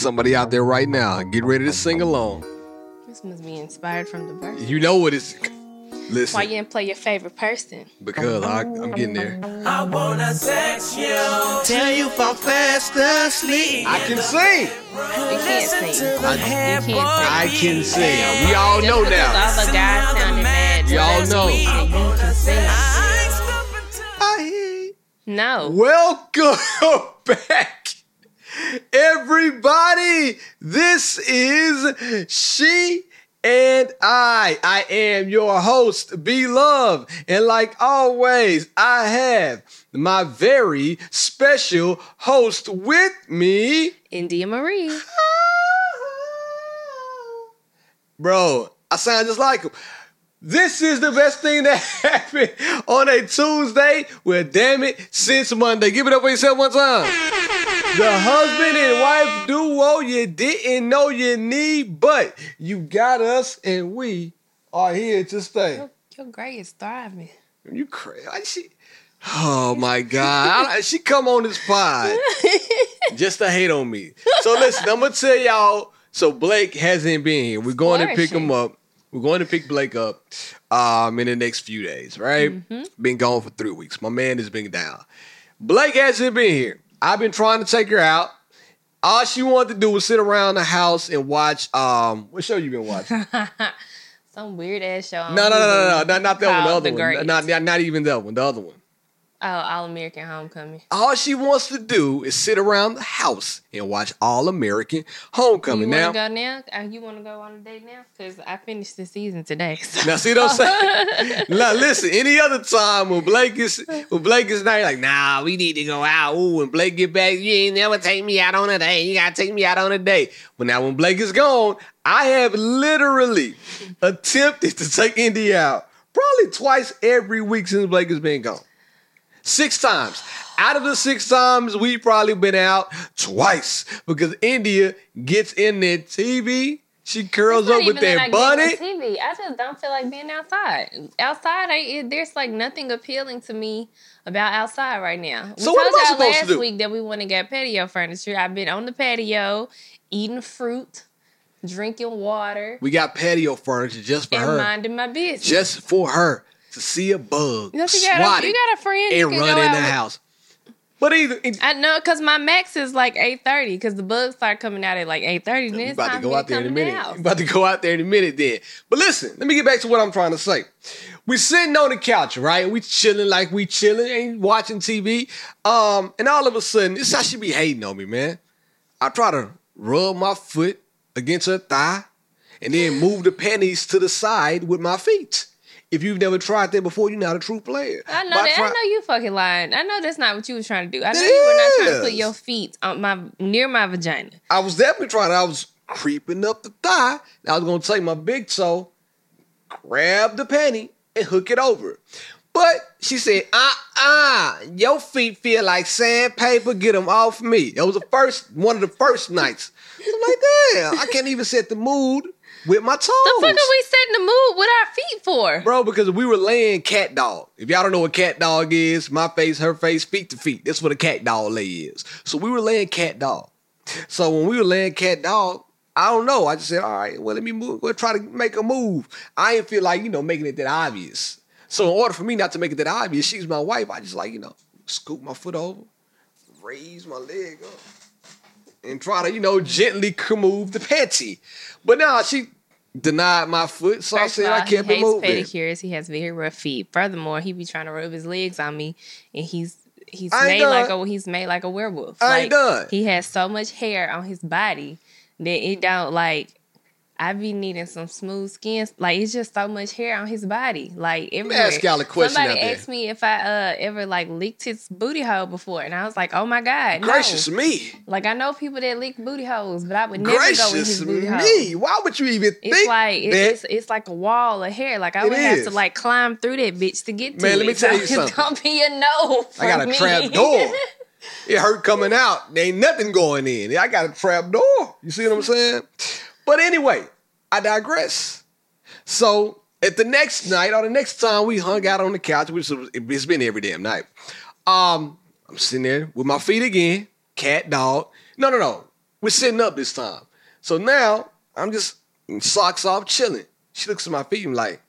somebody out there right now, get ready to sing along. This must be inspired from the verse. You know what it's. Listen. Why you didn't play your favorite person? because I, I'm getting there. I wanna sex you. Tell you if I'm fast asleep. I can sing. You can't sing. I, You can't sing. I can sing. We all know Just now. because all the guys sounded mad. Y'all know. that You can sing. I- No. Welcome back, everybody. This is She and I. I am your host, Be Love. And like always, I have my very special host with me. India Marie. Bro, I sound just like him. This is the best thing that happened on a Tuesday. Well, damn it, since Monday. Give it up for yourself one time. The husband and wife duo you didn't know you need, but you got us and we are here to stay. Your, your grade is thriving. You crazy. She, oh my God. I- she come on this pod just to hate on me. So listen, I'm gonna tell y'all. So Blake hasn't been here. We're going to pick him up. We're going to pick Blake up um in the next few days, right? Been gone for three weeks. My man has been down. Blake hasn't been here. I've been trying to take her out. All she wanted to do was sit around the house and watch um what show you been watching? Some weird ass show. No, no, no, no, no, not, not that one. The other The one. Not, not, not even that one. The other one. Oh, All American Homecoming. All she wants to do is sit around the house and watch All American Homecoming. You Now, want to go now? Uh, you want to go on a date now? Because I finished the season today. so- now see what I'm saying? now listen, any other time when Blake is when Blake is not like, nah, we need to go out. Ooh, when Blake get back, you ain't never take me out on a date. You gotta take me out on a date. But now when Blake is gone, I have literally attempted to take Indy out probably twice every week since Blake has been gone. Six times. Out of the six times, we've probably been out twice because India gets in their TV. She curls up with that that bunny. TV. I just don't feel like being outside. Outside, I, there's like nothing appealing to me about outside right now. We So what am I supposed to last do? week that we want to get patio furniture. I've been on the patio, eating fruit, drinking water, We got patio furniture just for and her. minding my business. Just for her to see a bug, you, know, you, got a, you got a friend and run in the with. house. But either it- I know, cause my max is like eight thirty, cause the bugs start coming out at like eight thirty. Then about to go out there in a come to the minute. We about to go out there in a minute then. But listen, let me get back to what I'm trying to say. We sitting on the couch, right? We chilling like we chilling, ain't watching TV. Um, and all of a sudden, this is how she be hating on me, man. I try to rub my foot against her thigh and then move the panties to the side with my feet. If you've never tried that before, you're not a true player. I know that. try- I know you fucking lying. I know that's not what you was trying to do. I know It you were not trying to put your feet on my near my vagina. I was definitely trying. I was creeping up the thigh. I was gonna take my big toe, grab the panty, and hook it over. But she said, "Uh, uh your feet feel like sandpaper. Get them off me." That was the first one of the first nights. I'm like, damn, I can't even set the mood with my toes. The fuck are we setting the mood with our feet for? Bro, because we were laying cat dog. If y'all don't know what cat dog is, my face, her face, feet to feet. That's what a cat dog lay is. So we were laying cat dog. So when we were laying cat dog, I don't know. I just said, all right, well, let me move. We'll try to make a move. I didn't feel like, you know, making it that obvious. So in order for me not to make it that obvious, she's my wife. I just like, you know, scoop my foot over, raise my leg up, and try to, you know, gently move the panty. But now she denied my foot, so First I said all, I kept he it hates moving. pedicures. He has very rough feet. Furthermore, he be trying to rub his legs on me, and he's he's I made like a he's made like a werewolf. I like, ain't done. He has so much hair on his body that it don't like. I be needing some smooth skin. Like it's just so much hair on his body. Like everywhere. ask y'all a question Somebody asked me if I uh ever like licked his booty hole before, and I was like, oh my god, no. Gracious me. Like I know people that lick booty holes, but I would never go in Gracious his booty hole. me. Why would you even It's think like it- that? it's it's like a wall of hair. Like I would have to like climb through that bitch to get to Man, it. let me tell you so something. It's gonna be a no. I got a me. trap door. It hurt coming out. There ain't nothing going in. I got a trap door. You see what I'm saying? But anyway, I digress. So at the next night or the next time we hung out on the couch, which was, it's been every damn night. Um, I'm sitting there with my feet again, cat dog. No, no, no. We're sitting up this time. So now I'm just socks off, chilling. She looks at my feet and like,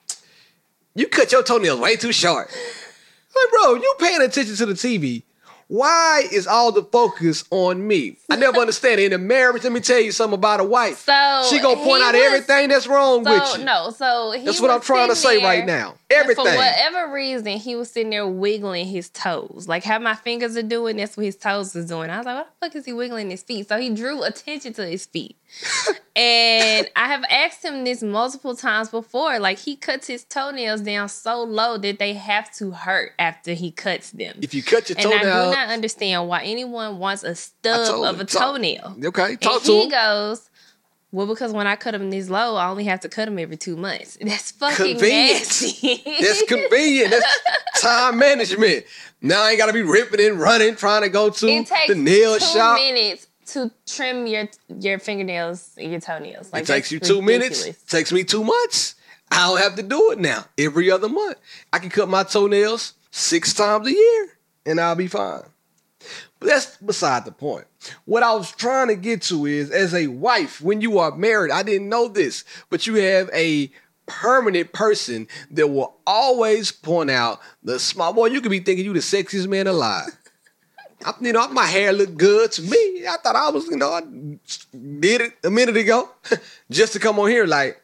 you cut your toenails way too short. I'm like, bro, you paying attention to the TV. Why is all the focus on me? I never understand it. In a marriage, let me tell you something about a wife. So she gonna point out was- everything that's wrong with you. no, so he That's what I'm trying to say right now. Everything. For whatever reason, he was sitting there wiggling his toes. Like how my fingers are doing, that's what his toes is doing. I was like, what the fuck is he wiggling his feet? So he drew attention to his feet. and I have asked him this multiple times before. Like he cuts his toenails down so low that they have to hurt after he cuts them. If you cut your toenail, not understand why anyone wants a stub of a talk- toenail. Okay, And to he him. goes, well, because when I cut them this low, I only have to cut them every two months. That's fucking Convenient. nasty. That's convenient. That's time management. Now I ain't gotta be ripping and running trying to go to it takes the nail two shop. minutes to trim your your fingernails and your toenails. Like it takes you two minutes. ridiculous. Takes me two months. I don't have to do it now. Every other month, I can cut my toenails six times a year, and I'll be fine. But that's beside the point. What I was trying to get to is, as a wife, when you are married, I didn't know this, but you have a permanent person that will always point out the small boy. You could be thinking you the sexiest man alive. I, you know, my hair looked good to me. I thought I was, you know, I did it a minute ago just to come on here like,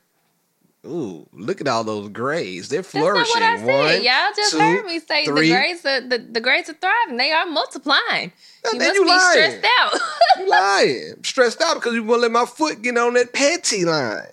ooh, look at all those grays. They're That's not flourishing. what I said. One, Y'all just two, heard me say three. the grades are the, the grades are thriving. They are multiplying. Now, You then must you be lying. stressed out. You lying. I'm stressed out because you won't let my foot get on that panty line.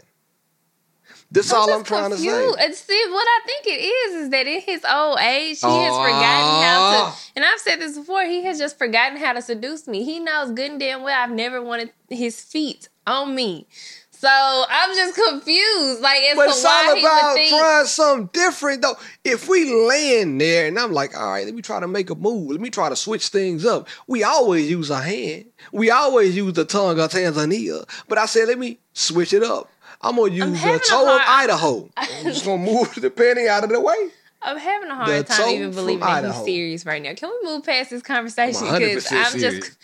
That's all I'm trying to confused. say. And see, what I think it is is that in his old age, he has Aw. forgotten how to. Oh. And I've said this before. He has just forgotten how to seduce me. He knows good and damn well I've never wanted his feet on me. So I'm just confused, like as But it's all about think. trying something different, though. If we land there and I'm like, all right, let me try to make a move. Let me try to switch things up. We always use a hand. We always use the tongue of Tanzania. But I said, let me switch it up. I'm gonna use the having a toe of Idaho. I'm just gonna move the penny out of the way. I'm having a The hard time even believing that he's Idaho. serious right now. Can we move past this conversation? I'm 100% Because I'm serious. just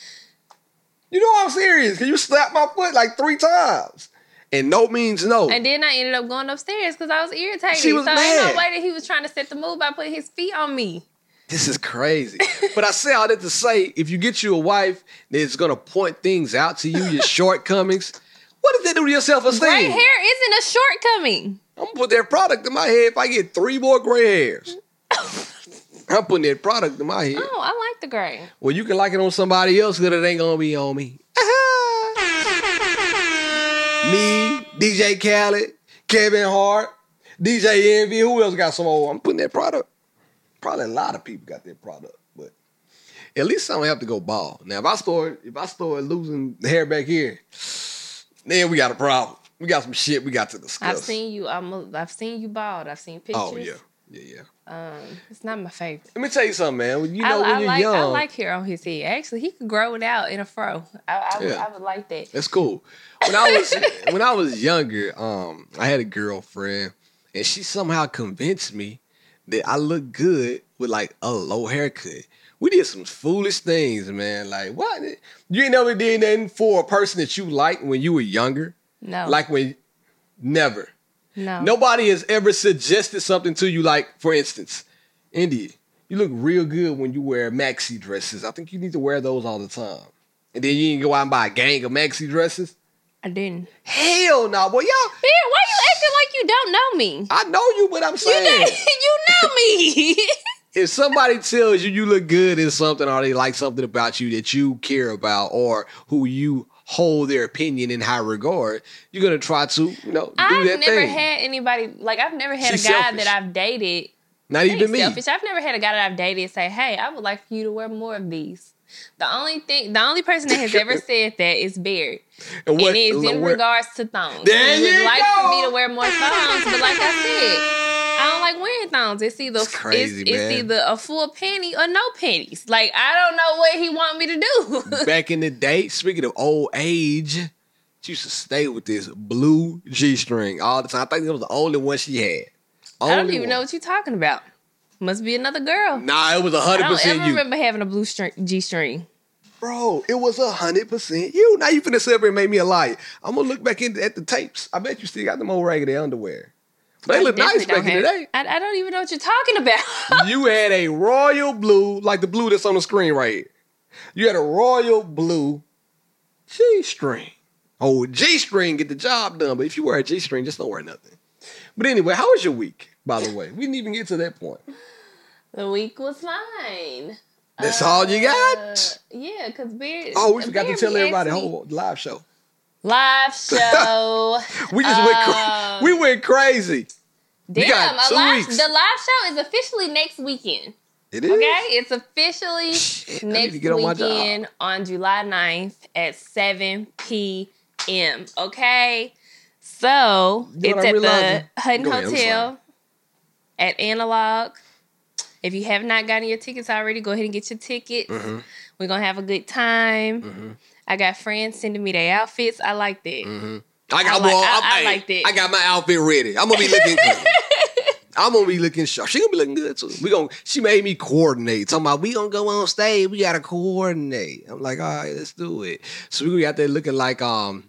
You know I'm serious, because you slapped my foot like three times. And no means no. And then I ended up going upstairs because I was irritated. She was so ain't mad. no way that he was trying to set the mood by putting his feet on me. This is crazy. but I say all that to say, if you get you a wife that's gonna point things out to you, your shortcomings, what does that do to your self-esteem? Gray hair isn't a shortcoming. I'm gonna put that product in my head if I get three more gray hairs. I'm putting that product in my head. Oh, I like the gray. Well, you can like it on somebody else, but it ain't gonna be on me. me, DJ Khaled, Kevin Hart, DJ Envy. Who else got some old? I'm putting that product. Probably a lot of people got that product, but at least I don't have to go bald. Now, if I start, if I start losing the hair back here, then we got a problem. We got some shit we got to discuss. I've seen you. I'm. A, I've seen you bald. I've seen pictures. Oh yeah, yeah, yeah. Um, it's not my favorite. Let me tell you something, man. When you know I, when I you're like. young, I like hair on his head. Actually, he could grow it out in a fro. I, I, would, I would like that. That's cool. When I was when I was younger, um, I had a girlfriend, and she somehow convinced me that I look good with like a low haircut. We did some foolish things, man. Like what? You ain't never did nothing for a person that you liked when you were younger. No. Like when, never. No. Nobody has ever suggested something to you. Like for instance, India, you look real good when you wear maxi dresses. I think you need to wear those all the time. And then you can go out and buy a gang of maxi dresses. I didn't. Hell no, boy. Y'all, Beard, why you acting like you don't know me? I know you, but I'm saying know, you know me. if somebody tells you you look good in something or they like something about you that you care about or who you hold their opinion in high regard, you're gonna try to, you know, do I've that never thing. had anybody like I've never had She's a guy selfish. that I've dated. Not even me. selfish. I've never had a guy that I've dated say, "Hey, I would like for you to wear more of these." The only thing, the only person that has ever said that is Beard, And and it's in where- regards to thongs. There he would you like go. for me to wear more thongs, but like I said, I don't like wearing thongs. It's either It's crazy, it's, it's either a full panty or no panties. Like I don't know what he want me to do. back in the day, speaking of old age, she used to stay with this blue G string all the time. I think it was the only one she had. I don't Only even know what you're talking about. Must be another girl. Nah, it was I hundred don't percent ever you. remember having a blue string, G string. Bro, it was a hundred percent you. Now you finna sit up and make me a liar. I'm gonna look back in, at the tapes. I bet you still got them old raggedy underwear. They look nice back in the day. I, I don't even know what you're talking about. you had a royal blue, like the blue that's on the screen right here. You had a royal blue G string. Oh, G string get the job done, but if you wear a G string, just don't wear nothing. But anyway, how was your week? By the way, we didn't even get to that point. The week was fine. That's all you got? Uh, yeah, because Bear. Oh, we forgot to tell everybody me- whole live show. Live show. We just went Um, we went crazy. Damn, live, the live show is officially next weekend. It is. Okay, it's officially Shit, next get on weekend on July 9th at 7 p.m. Okay, so You know it's at the Hutton Go ahead, Hotel at Analog. If you have not gotten your tickets already, go ahead and get your tickets. Mm-hmm. We're gonna have a good time. I got friends sending me their outfits. I like that. Mm-hmm. I got I like- well, I- I'm- I like that. I got my outfit ready. I'm gonna be looking clean. I'm gonna be looking sharp. She gonna be looking good too. We gonna she made me coordinate. Talking about we gonna go on stage. We gotta coordinate. I'm like, all right, let's do it. So we gonna be out there looking like um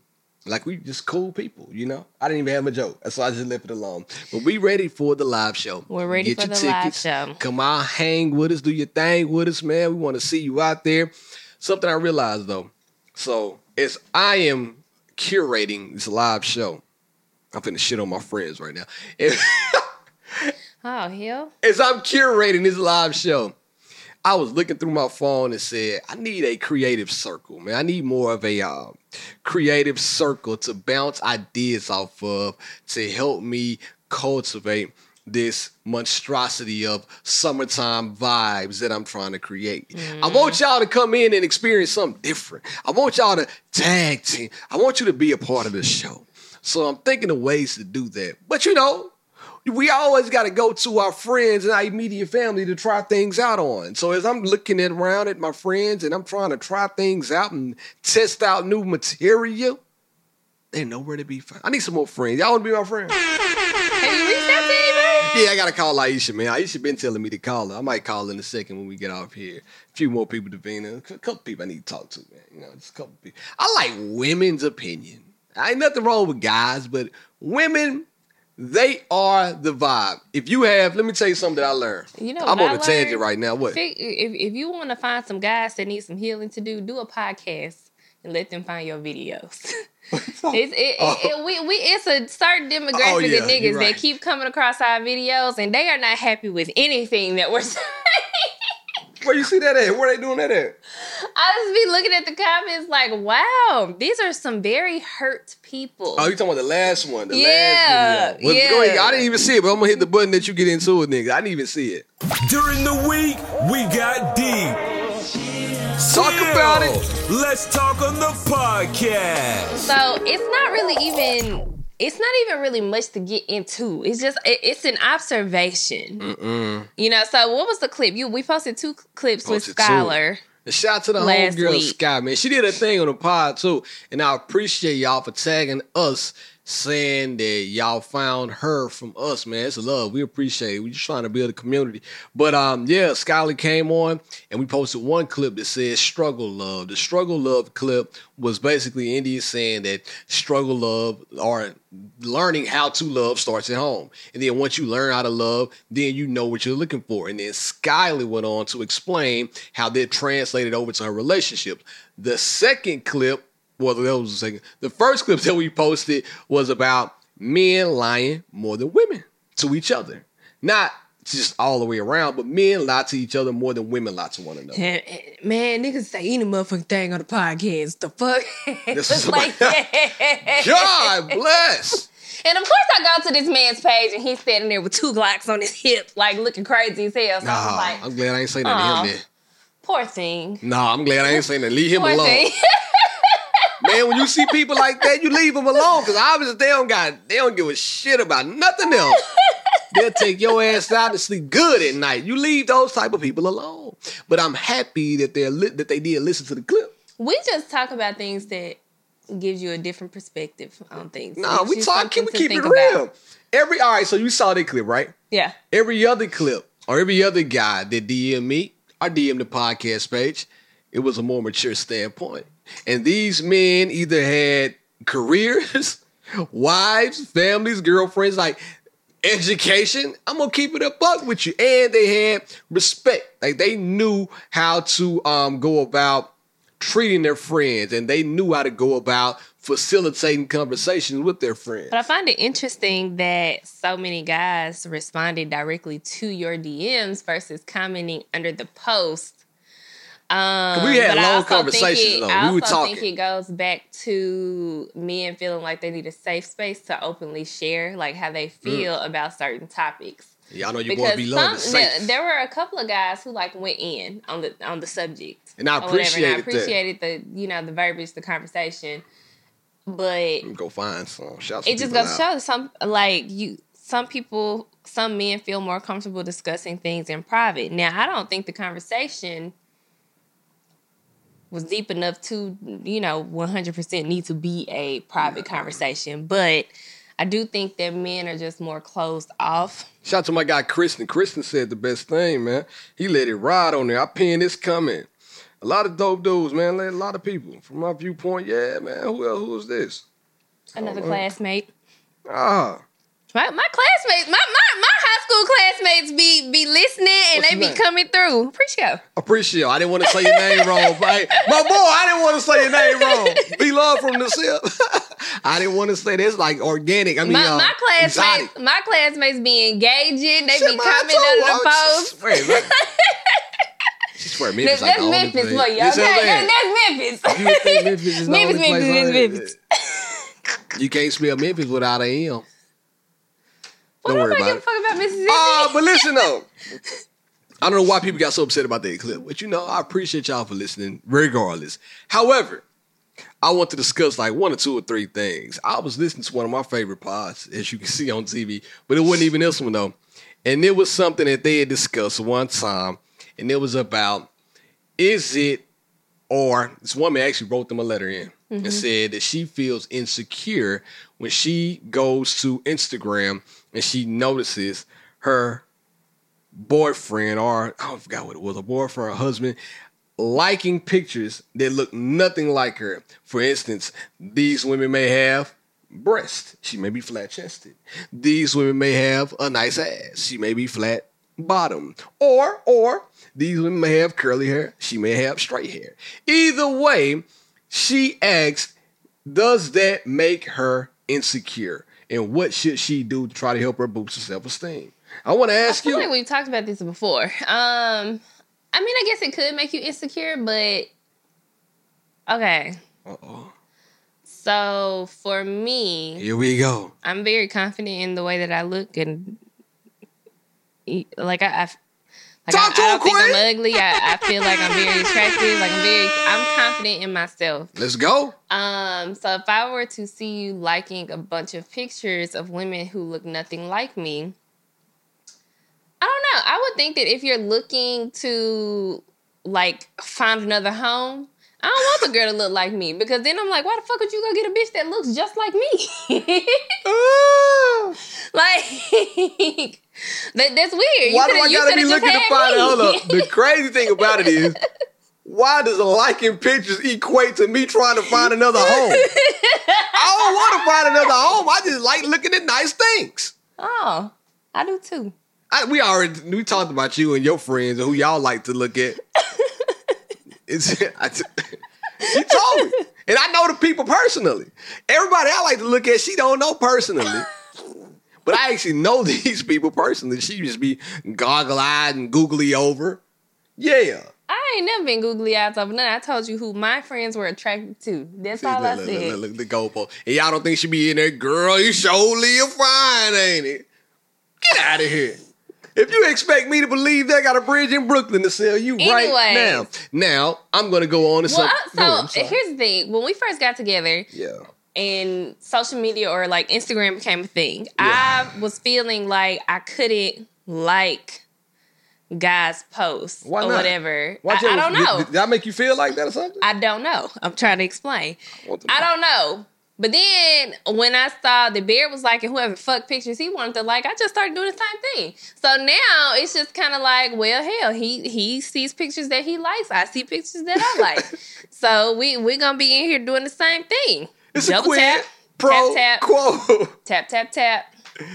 like we just cool people, you know. I didn't even have a joke, so I just left it alone. But we ready for the live show. We're ready for the live show. Come on, hang with us, do your thing with us, man. We want to see you out there. Something I realized though, so as I am curating this live show, I'm finna shit on my friends right now. Oh hell! as I'm curating this live show, I was looking through my phone and said, I need a creative circle, man. I need more of a uh, creative circle to bounce ideas off of to help me cultivate this monstrosity of summertime vibes that I'm trying to create. I mm-hmm. want y'all to come in and experience something different. I want y'all to tag team. I want you to be a part of the show. So I'm thinking of ways to do that. But you know, we always got to go to our friends and our immediate family to try things out on. So as I'm looking around at my friends and I'm trying to try things out and test out new material, they nowhere to be found. I need some more friends. Y'all want to be my friend? Have you reached out to anybody? Yeah, I gotta call Aisha, man. Aisha been telling me to call her. I might call her in a second when we get off here. A few more people to be in. A couple people I need to talk to, man. You know, just a couple people. I like women's opinion. I ain't nothing wrong with guys, but women, they are the vibe. If you have, let me tell you something that I learned. You know I'm on I a tangent right now. What? If, if you want to find some guys that need some healing to do, do a podcast and let them find your videos. it's it, it, oh. it- we, we it's a certain demographic Oh, yeah, of niggas right. that keep coming across our videos and they are not happy with anything that we're saying. Where you see that at? Where they doing that at? I just be looking at the comments like, wow, these are some very hurt people. Oh, you talking about the last one? The Yeah, last video. Well, go ahead. yeah. I didn't even see it, but I'm gonna hit the button that you get into it, nigga. I didn't even see it. During the week, we got deep. Talk about it. Let's talk on the podcast. So it's not really even. It's not even really much to get into. It's just it, it's an observation. You know. So what was the clip? You we posted two clips Posted with two. Skylar. And shout out to the homegirl. Sky, man. She did a thing on the pod too. And I appreciate y'all for tagging us, saying that y'all found her from us, man. It's love. We appreciate it. We just trying to build a community. But um, yeah, Skylar came on and we posted one clip that says struggle love. The struggle love clip was basically India saying that struggle love or learning how to love starts at home. And then once you learn how to love, then you know what you're looking for. And then Skylar went on to explain how that translated over to her relationship. The second clip, well, that was the second. The first clip that we posted was about men lying more than women to each other. Not just all the way around, but men lie to each other more than women lie to one another. Man, niggas say any motherfucking thing on the podcast. The fuck? This is like that. God bless. And of course, I go to this man's page and he's standing there with two Glocks on his hip, like looking crazy as hell. So I Nah, was like, I'm glad I ain't say that to him then. poor thing. Nah, I'm glad I ain't saying that. Leave him Poor alone. Man, when you see people like that, you leave them alone because obviously they don't got they don't give a shit about nothing else. They'll take your ass out to sleep good at night. You leave those type of people alone. But I'm happy that they're li- that they did listen to the clip. we just talk about things that gives you a different perspective on things. Nah, we talk. something We keep it real. about. Every all right. So you saw that clip, right? Yeah. Every other clip or every other guy that DM me or DM the podcast page it was a more mature standpoint. And these men either had careers, wives, families, girlfriends, like education. I'm gonna keep it a buck with you. And they had respect. Like they knew how to um, go about treating their friends and they knew how to go about facilitating conversations with their friends. But I find it interesting that so many guys responded directly to your DMs versus commenting under the post. Um, We had I long conversations, it, though. I We were also think talking. it goes back to men feeling like they need a safe space to openly share like how they feel about certain topics. Y'all know you boy Because be some, loving there, safe. there were a couple of guys who like went in on the on the subject, And I whatever, and I appreciated that. the you know the verbiage, the conversation, but Go find some. Shout it just goes to show some like you some people some men feel more comfortable discussing things in private now i don't think the conversation was deep enough to you know 100% need to be a private conversation but i do think that men are just more closed off Shout out to my guy Kristen. Kristen said the best thing, man. He let it ride on there. I pinned this comment. A lot of dope dudes, man. A lot of people. From my viewpoint, yeah, man. Who else? Who is this? another Oh, classmate Ah, my, my classmates my, my, my high school classmates be be listening and What's they be name? coming through appreciate you. appreciate. You. I didn't want to say your name wrong, but my boy, I didn't want to say your name wrong. Be love from the sip. I didn't want to say this like organic. I mean, my, uh, my classmates, exotic. my classmates be engaging. They Shit, be coming under the I post. swear, man. She swear Memphis That's, like that's only Memphis for you. You see what I'm Okay, saying? that, that's You think Memphis. Memphis is the Memphis, only Memphis, on Memphis. Memphis. You can't spell Memphis without an M. What Don't worry about give a it. fuck about Mississippi? Ah, but listen though. I don't know why people got so upset about that clip, but you know, I appreciate y'all for listening, regardless. However, I want to discuss like one or two or three things. I was listening to one of my favorite pods, as you can see on TV, but it wasn't even this one though. And it was something that they had discussed one time, and it was about is it or this woman actually wrote them a letter in and said that she feels insecure when she goes to Instagram and she notices her boyfriend or I forgot what it was, a boyfriend or husband liking pictures that look nothing like her. For instance, these women may have breasts. She may be flat chested. These women may have a nice ass. She may be flat bottom. Or or these women may have curly hair. She may have straight hair. Either way, she asks, does that make her insecure? And what should she do to try to help her boost her self-esteem? I want to I ask feel you. like we've talked about this before. Um, I mean, I guess it could make you insecure, but okay. Uh-oh. So for me, Here we go. I'm very confident in the way that I look and like I, I like Talk I, I don't think queen. I'm ugly. I, I feel like I'm very attractive. Like I'm very I'm confident in myself. Let's go. Um, so if I were to see you liking a bunch of pictures of women who look nothing like me, I don't know. I would think that if you're looking to like find another home, I don't want the girl to look like me because then I'm like, why the fuck would you go get a bitch that looks just like me? Like that, that's weird. You Why do I you gotta be looking to find. Hold up. The crazy thing about it is, why does liking pictures equate to me trying to find another home? I don't want to find another home. I just like looking at nice things. oh, I do too. I, we already we talked about you and your friends and who y'all like to look at. It's I t- you told me, and I know the people personally. Everybody I like to look at, she don't know personally. But I actually know these people personally. She just be goggle eyed and googly over. Yeah. I ain't never been googly eyes over nothing. I told you who my friends were attracted to. That's See, all look, I look, said. look, look, the goalpost. And y'all don't think she be in there, girl, you surely a fine, ain't it? Get out of here. If you expect me to believe they got a bridge in Brooklyn to sell you right now. Now, I'm going to go on to well, something. I- on, so here's the thing: when we first got together Yeah. and social media or like Instagram became a thing, Yeah. I was feeling like I couldn't like guys' posts Why or whatever. I, I don't know. Did, that make you feel like that or something? I don't know. I'm trying to explain. to I don't know. But then when I saw the bear was like, and whoever fuck pictures he wanted to like, I just started doing the same thing. So now it's just kind of like, well, hell, he he sees pictures that he likes. I see pictures that I like. so we we're gonna be in here doing the same thing. It's a Double quid tap, pro tap, tap. quo. tap tap tap.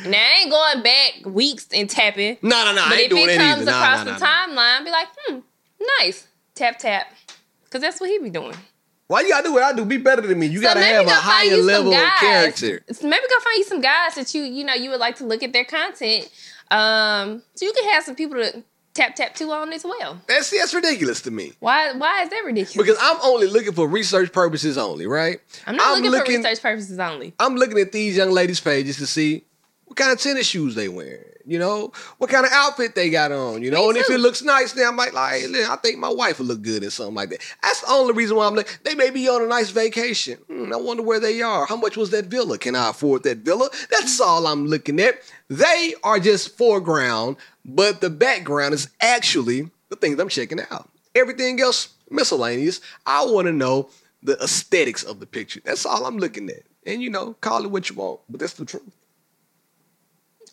Now I ain't going back weeks and tapping. No, no, no. I But ain't if doing it comes either. Across the timeline, be like, hmm, nice. Tap tap. Cause that's what he be doing. Why you gotta do what I do? Be better than me. You So gotta have a go find higher level of character. So maybe go find you some guys that you you know you would like to look at their content. Um, so you can have some people to tap tap to on as well. That's that's ridiculous to me. Why why is that ridiculous? Because I'm only looking for research purposes only, right? I'm not i'm looking, for research purposes only. I'm looking at these young ladies' pages to see what kind of tennis shoes they wearing? You know, what kind of outfit they got on. You know, and if it looks nice, then I might like. "Hey, I think my wife would look good in something like that. That's the only reason why I'm like. They may be on a nice vacation. Hmm, I wonder where they are. How much was that villa? Can I afford that villa? That's all I'm looking at. They are just foreground, but the background is actually the things I'm checking out. Everything else miscellaneous. I want to know the aesthetics of the picture. That's all I'm looking at. And you know, call it what you want, but that's the truth.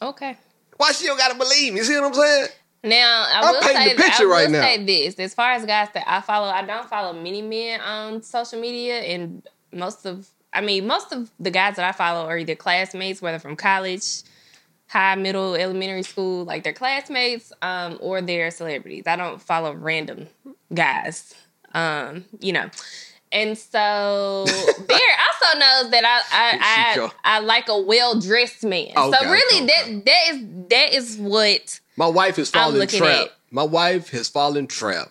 Okay. Why she don't gotta believe me? You see what I'm saying? Now I I'm will painting say the picture I will right now. say this: as far as guys that I follow, I don't follow many men on social media, and most of I mean most of the guys that I follow are either classmates, whether from college, high, middle, elementary school, like they're classmates, um, or they're celebrities. I don't follow random guys, um, you know. And so Bear also knows that I I I, I like a well dressed man. Okay, so really okay, that that is that is what My wife has I'm fallen trap. at- My wife has fallen trap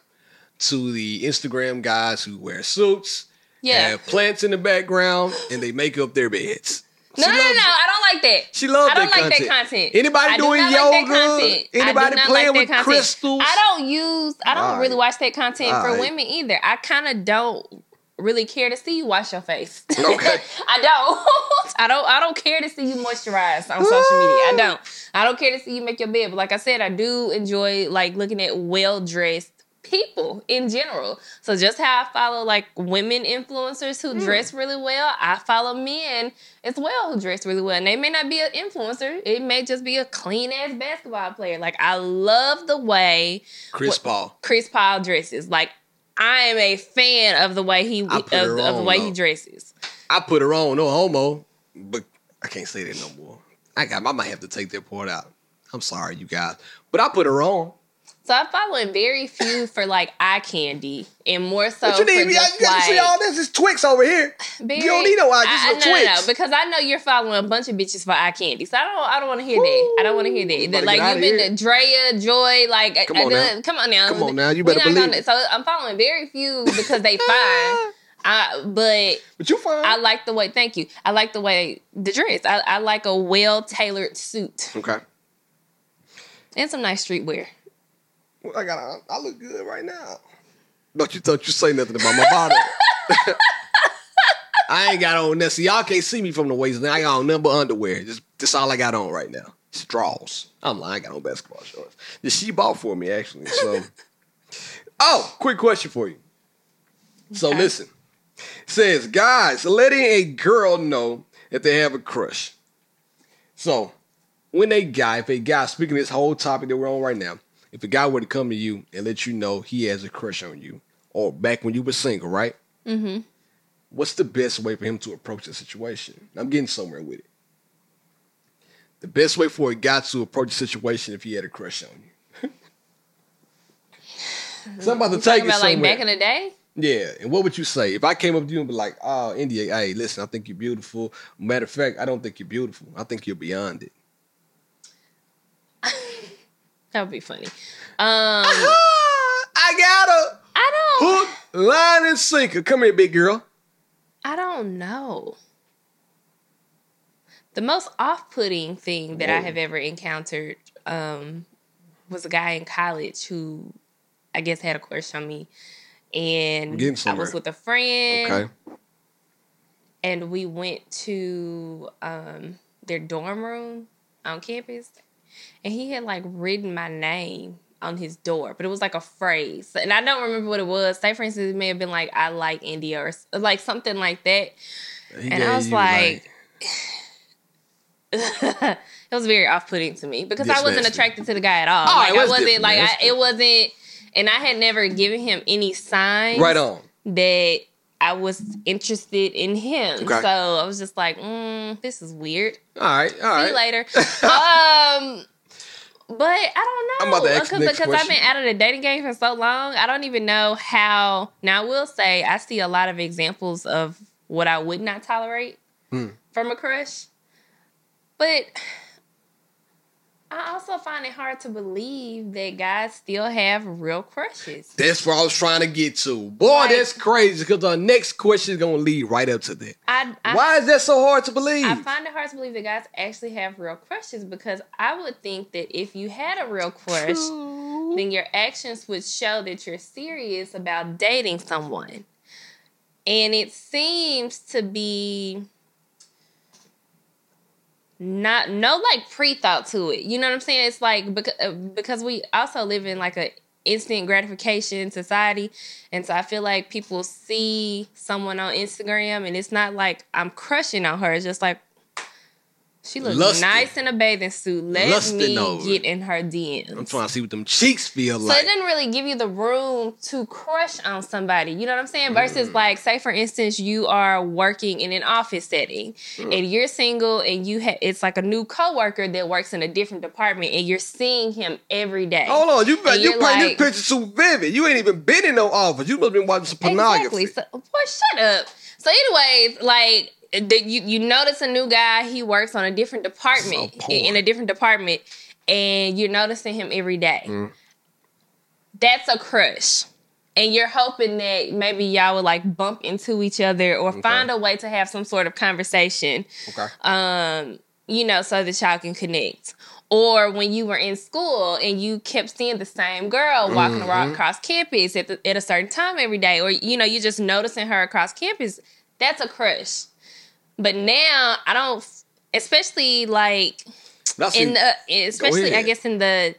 to the Instagram guys who wear suits, Yeah. have plants in the background, and they make up their beds. No, She no, no, no. it. I don't like that. She loves I don't that like content. that content. Anybody I do doing like yoga? do Anybody playing like with crystals? I don't use. I don't All really watch that content for All right. women either. I kind of don't really care to see you wash your face. Okay. I don't. I don't. I don't care to see you moisturize on social media. I don't. I don't care to see you make your bed. But like I said, I do enjoy like looking at well dressed people in general. So just how I follow like women influencers who hmm. dress really well, I follow men as well who dress really well. And they may not be an influencer. It may just be a clean ass basketball player. Like I love the way Chris Paul. Chris Paul dresses. Like I am a fan of the way he of, of the way though. he dresses. I put her on, no homo, but I can't say that no more. I got. I might have to take that part out. I'm sorry, you guys, but I put her on. So I'm following very few for like eye candy and more so What you need? You just got to see all this is Twix over here. Barry, you don't need no eye, just I- I- no, no, no, Twix. because I know you're following a bunch of bitches for eye candy. So I don't, I don't want to hear that. I don't want to hear that. Better like you've been to Drea, Joy, like Come I- I on uh, now. come on now, Come on now, you better believe gonna-. So I'm following very few because they fine. I, but But you fine. I like the way. Thank you. I like the way the dress. I, I like a well tailored suit okay. and some nice streetwear. Well, I got. I look good right now. Don't you don't you say nothing about my body. I ain't got on this. Y'all can't see me from the waist. I got on nothing but underwear. Just this all I got on right now. Straws. I'm lying. I got on basketball shorts. That she bought for me actually. So, oh, quick question for you. So Okay. listen, says guys letting a girl know that they have a crush. So when a guy, if a guy speaking this whole topic that we're on right now, if a guy were to come to you and let you know he has a crush on you, or back when you were single, right? Mm-hmm. What's the best way for him to approach the situation? I'm getting somewhere with it. The best way for a guy to approach a situation if he had a crush on you. so I'm about to take it about like back in the day. Yeah, and what would you say if I came up to you and be like, "Oh, India, hey, listen, I think you're beautiful. Matter of fact, I don't think you're beautiful. I think you're beyond it." That would be funny. Um, I got her I don't. hook, line, and sinker. Come here, big girl. I don't know. The most off-putting thing that I have ever encountered um, was a guy in college who, I guess, had a crush on me, and I was with a friend, Okay. and we went to um, their dorm room on campus, and he had like written my name on his door, but it was like a phrase, and I don't remember what it was. Say, for instance, it may have been like "I like India" or like something like that. He and I was you, like, it was very off-putting to me because I wasn't attracted to the guy at all. Oh, like it I was wasn't like. I, it wasn't, and I had never given him any signs right on. that I was interested in him. Okay. So I was just like, mm, this is weird. All right, all See you later. um, but I don't know about to ask because because I've been out of the dating game for so long. I don't even know how. Now I will say I see a lot of examples of what I would not tolerate Hmm. from a crush, but. I also find it hard to believe that guys still have real crushes. That's what I was trying to get to. Boy, Like- that's crazy because our next question is gonna lead right up to that. I, I Why is that so hard to believe? I find it hard to believe that guys actually have real crushes because I would think that if you had a real crush, then your actions would show that you're serious about dating someone. And it seems to be not no like pre-thought to it. You know what I'm saying? It's like because, uh, because we also live in like a instant gratification society and so I feel like people see someone on Instagram and it's not like I'm crushing on her. It's just like she looks nice in a bathing suit. Let Lusting me over get in her DMs. I'm trying to see what them cheeks feel like. So it didn't really give you the room to crush on somebody. You know what I'm saying? Versus Mm. like, say for instance, you are working in an office setting Mm. and you're single and you ha- it's like a new coworker that works in a different department and you're seeing him every day. Hold on, you you you're paint like- this picture too vivid. You ain't even been in no office. You must have been watching some pornography. Exactly. So, boy, shut up. So, anyways, like the, you you notice a new guy. He works on a different department So in, a different department, and you're noticing him every day. Mm. That's a crush. And you're hoping that maybe y'all would like bump into each other or find a way to have some sort of conversation Okay. um, you know, so that y'all can connect. Or when you were in school and you kept seeing the same girl walking Mm-hmm. around across campus at, the, at a certain time every day, or you know, you're just noticing her across campus, that's a crush. But now I don't, especially like That's in the, especially I guess in the,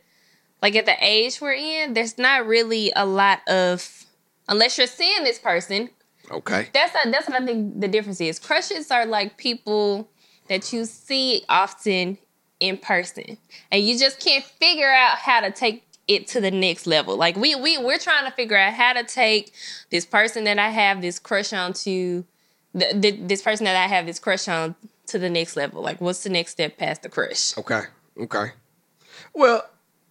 like at the age we're in, there's not really a lot of, unless you're seeing this person, okay. that's a, that's what I think the difference is. Crushes are like people that you see often in person, and you just can't figure out how to take it to the next level. Like we we we're trying to figure out how to take this person that I have this crush on to the, this person that I have this crush on to the next level. Like what's the next step past the crush? Okay. Okay. Well,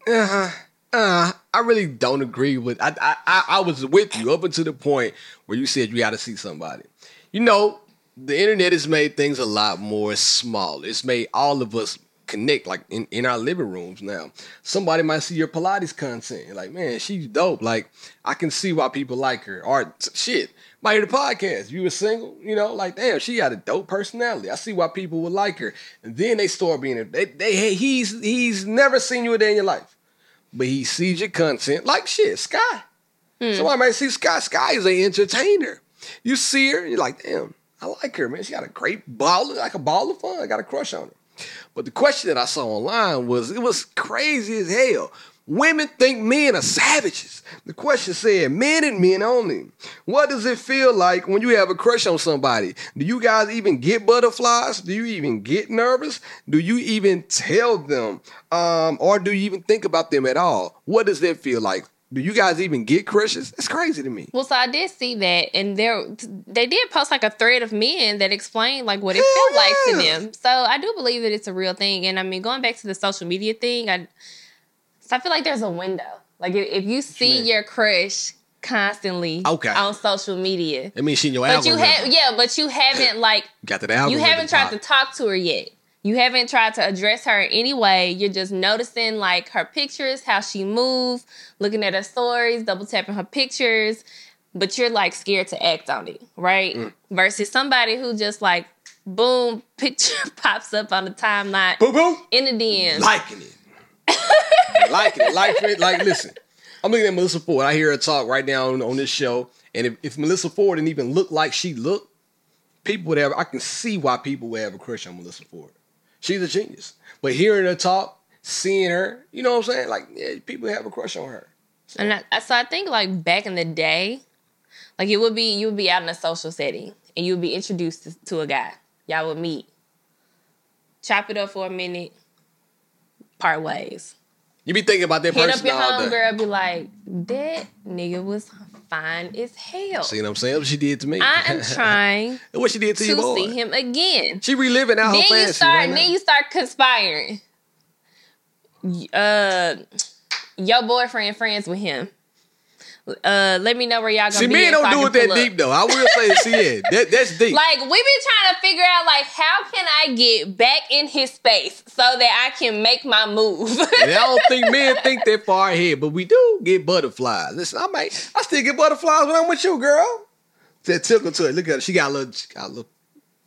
uh, uh, I really don't agree with. I, I I I was with you up until the point where you said you got to see somebody. You know, the internet has made things a lot more small. It's made all of us connect like in, in our living rooms now. Somebody might see your Pilates content. Like, man, she's dope. Like, I can see why people like her. Or shit, might hear the podcast. You were single, you know, like, damn, she got a dope personality. I see why people would like her. And then they start being they they he's he's never seen you a day in your life. But he sees your content like shit, Sky. Hmm. Somebody might see Sky. Sky is an entertainer. You see her, you're like, damn, I like her, man. She got a great ball, like a ball of fun. I got a crush on her. But the question that I saw online was it was crazy as hell. Women think men are savages. The question said, men and men only. What does it feel like when you have a crush on somebody? Do you guys even get butterflies? Do you even get nervous? Do you even tell them? Um, or do you even think about them at all? What does that feel like? Do you guys even get crushes? It's crazy to me. Well, so I did see that, and there they did post like a thread of men that explained like what it Hell felt like to them. So I do believe that it's a real thing, and I mean going back to the social media thing, I so I feel like there's a window. Like if, if you see your crush constantly Okay. on social media, That means she in your but you algorithm. have yeah, but you haven't like got that album. you haven't tried to talk to her yet. You haven't tried to address her in any way. You're just noticing like her pictures, how she moves, looking at her stories, double tapping her pictures, but you're like scared to act on it, right? Mm. Versus somebody who just like boom, picture pops up on the timeline Boo boo. in the DMs. liking it. Liking it. Liking it. Like, listen, I'm looking at Melyssa Ford. I hear her talk right now on, on this show. And if, if Melyssa Ford didn't even look like she looked, people would have, I can see why people would have a crush on Melyssa Ford. She's a genius. But hearing her talk, seeing her, you know what I'm saying? Like, yeah, people have a crush on her. And I, so I think like back in the day, like it would be you would be out in a social setting and you would be introduced to, to a guy. Y'all would meet, chop it up for a minute, part ways. You be thinking about that Hit person up your homegirl, be like, that nigga was fine as hell. See what I'm saying? What she did to me. I am trying what she did to, to your boy. see him again. She reliving out her then you fantasy start right then you start conspiring. Uh your boyfriend friends with him. Uh let me know where y'all gonna See, be. men don't I do it that up. deep though. I will say, see, yeah, that, that's deep. Like we've been trying to figure out like how can I get back in his space so that I can make my move. And I don't think men think that far ahead, but we do get butterflies. Listen, I might, I still get butterflies when I'm with you, girl. That took tickle to it. Look at her. She got a little, she got a little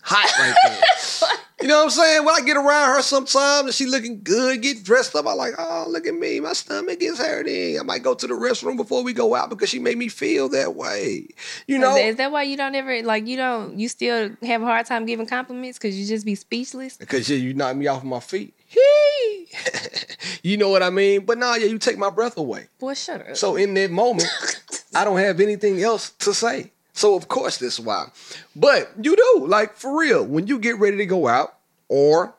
hot right there. you know what I'm saying? When I get around her sometimes and she looking good, get dressed up, I like, oh, look at me. My stomach is hurting. I might go to the restroom before we go out because she made me feel that way. You know? Is that why you don't ever like you don't you still have a hard time giving compliments because you just be speechless? Because yeah, you knock me off of my feet. Hee. you know what I mean? But nah, yeah, you take my breath away. Boy, shut up. So in that moment, I don't have anything else to say. So of course that's why. But you do, like for real, when you get ready to go out, or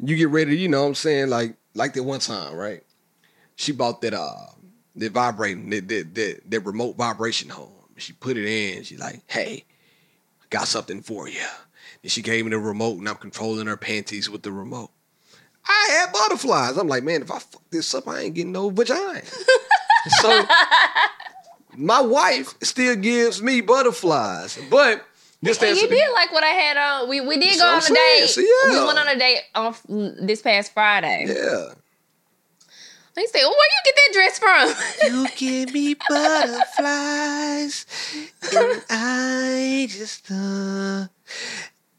you get ready, you know what I'm saying, like like that one time, right? She bought that uh that vibrating, that that that, that remote vibration home. She put it in, she like, hey, I got something for you. And she gave me the remote and I'm controlling her panties with the remote. I had butterflies. I'm like, man, if I fuck this up, I ain't getting no vagina. so my wife still gives me butterflies, but just And you did like what I had on. We we did go on a date. So, yeah. We went on a date on this past Friday. yeah. They said, well, "Where you get that dress from?" You give me butterflies, and I just uh,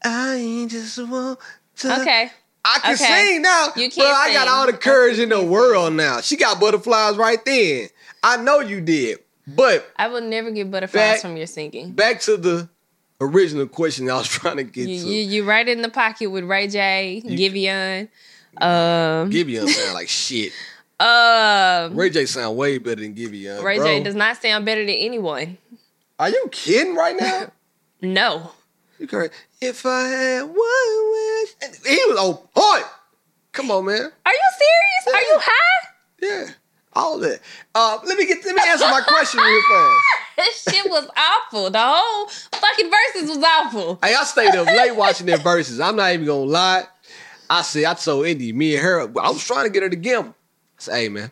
I just want to. okay, I can Okay. sing now. You can't Bro, I got all the courage in the world now. She got butterflies right then. I know you did. But I will never get butterflies Back- from your singing. back to the original question I was trying to get You, to. you you right in the pocket with Ray J, Giveon. Um, Giveon sound like shit. um, Ray J sound way better than Giveon. Ray bro. J does not sound better than anyone. Are you kidding right now? No. you correct. If I had one wish, and he was on point. Come on, man. Are you serious? Are you high? Yeah, all that. Uh, let me get. Let me answer my question real fast. this shit was awful. The whole fucking verses was awful. Hey, I stayed up late watching their verses. I'm not even gonna lie. I said I told Indy, me and her, I was trying to get her to gamble. I said, hey man,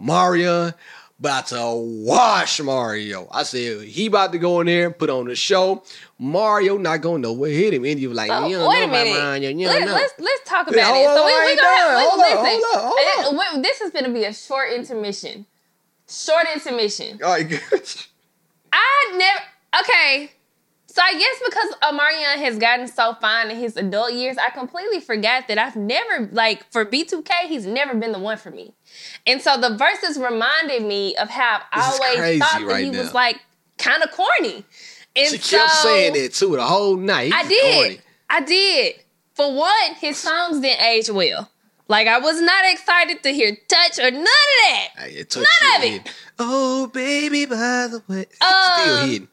Mario about to wash Mario. I said he about to go in there and put on the show. Mario not gonna know what Hit him. And was like, So, you wait know a minute. Mario. You Let, know. let's let's talk about Yeah, it. So we, we gonna have, Hold listen, on, hold on, hold uh, we- this is gonna be a short intermission. Short intermission. All right, good. I never. Okay. So I guess because Omarion has gotten so fine in his adult years, I completely forgot that I've never like for B2K, he's never been the one for me. And so the verses reminded me of how I always thought that right he now. was like kind of corny. And She so kept saying that too the whole night. He I did. corny. I did. For one, his songs didn't age well. Like I was not excited to hear touch or none of that. None of it. Oh, baby, by the way. Um, Still hitting.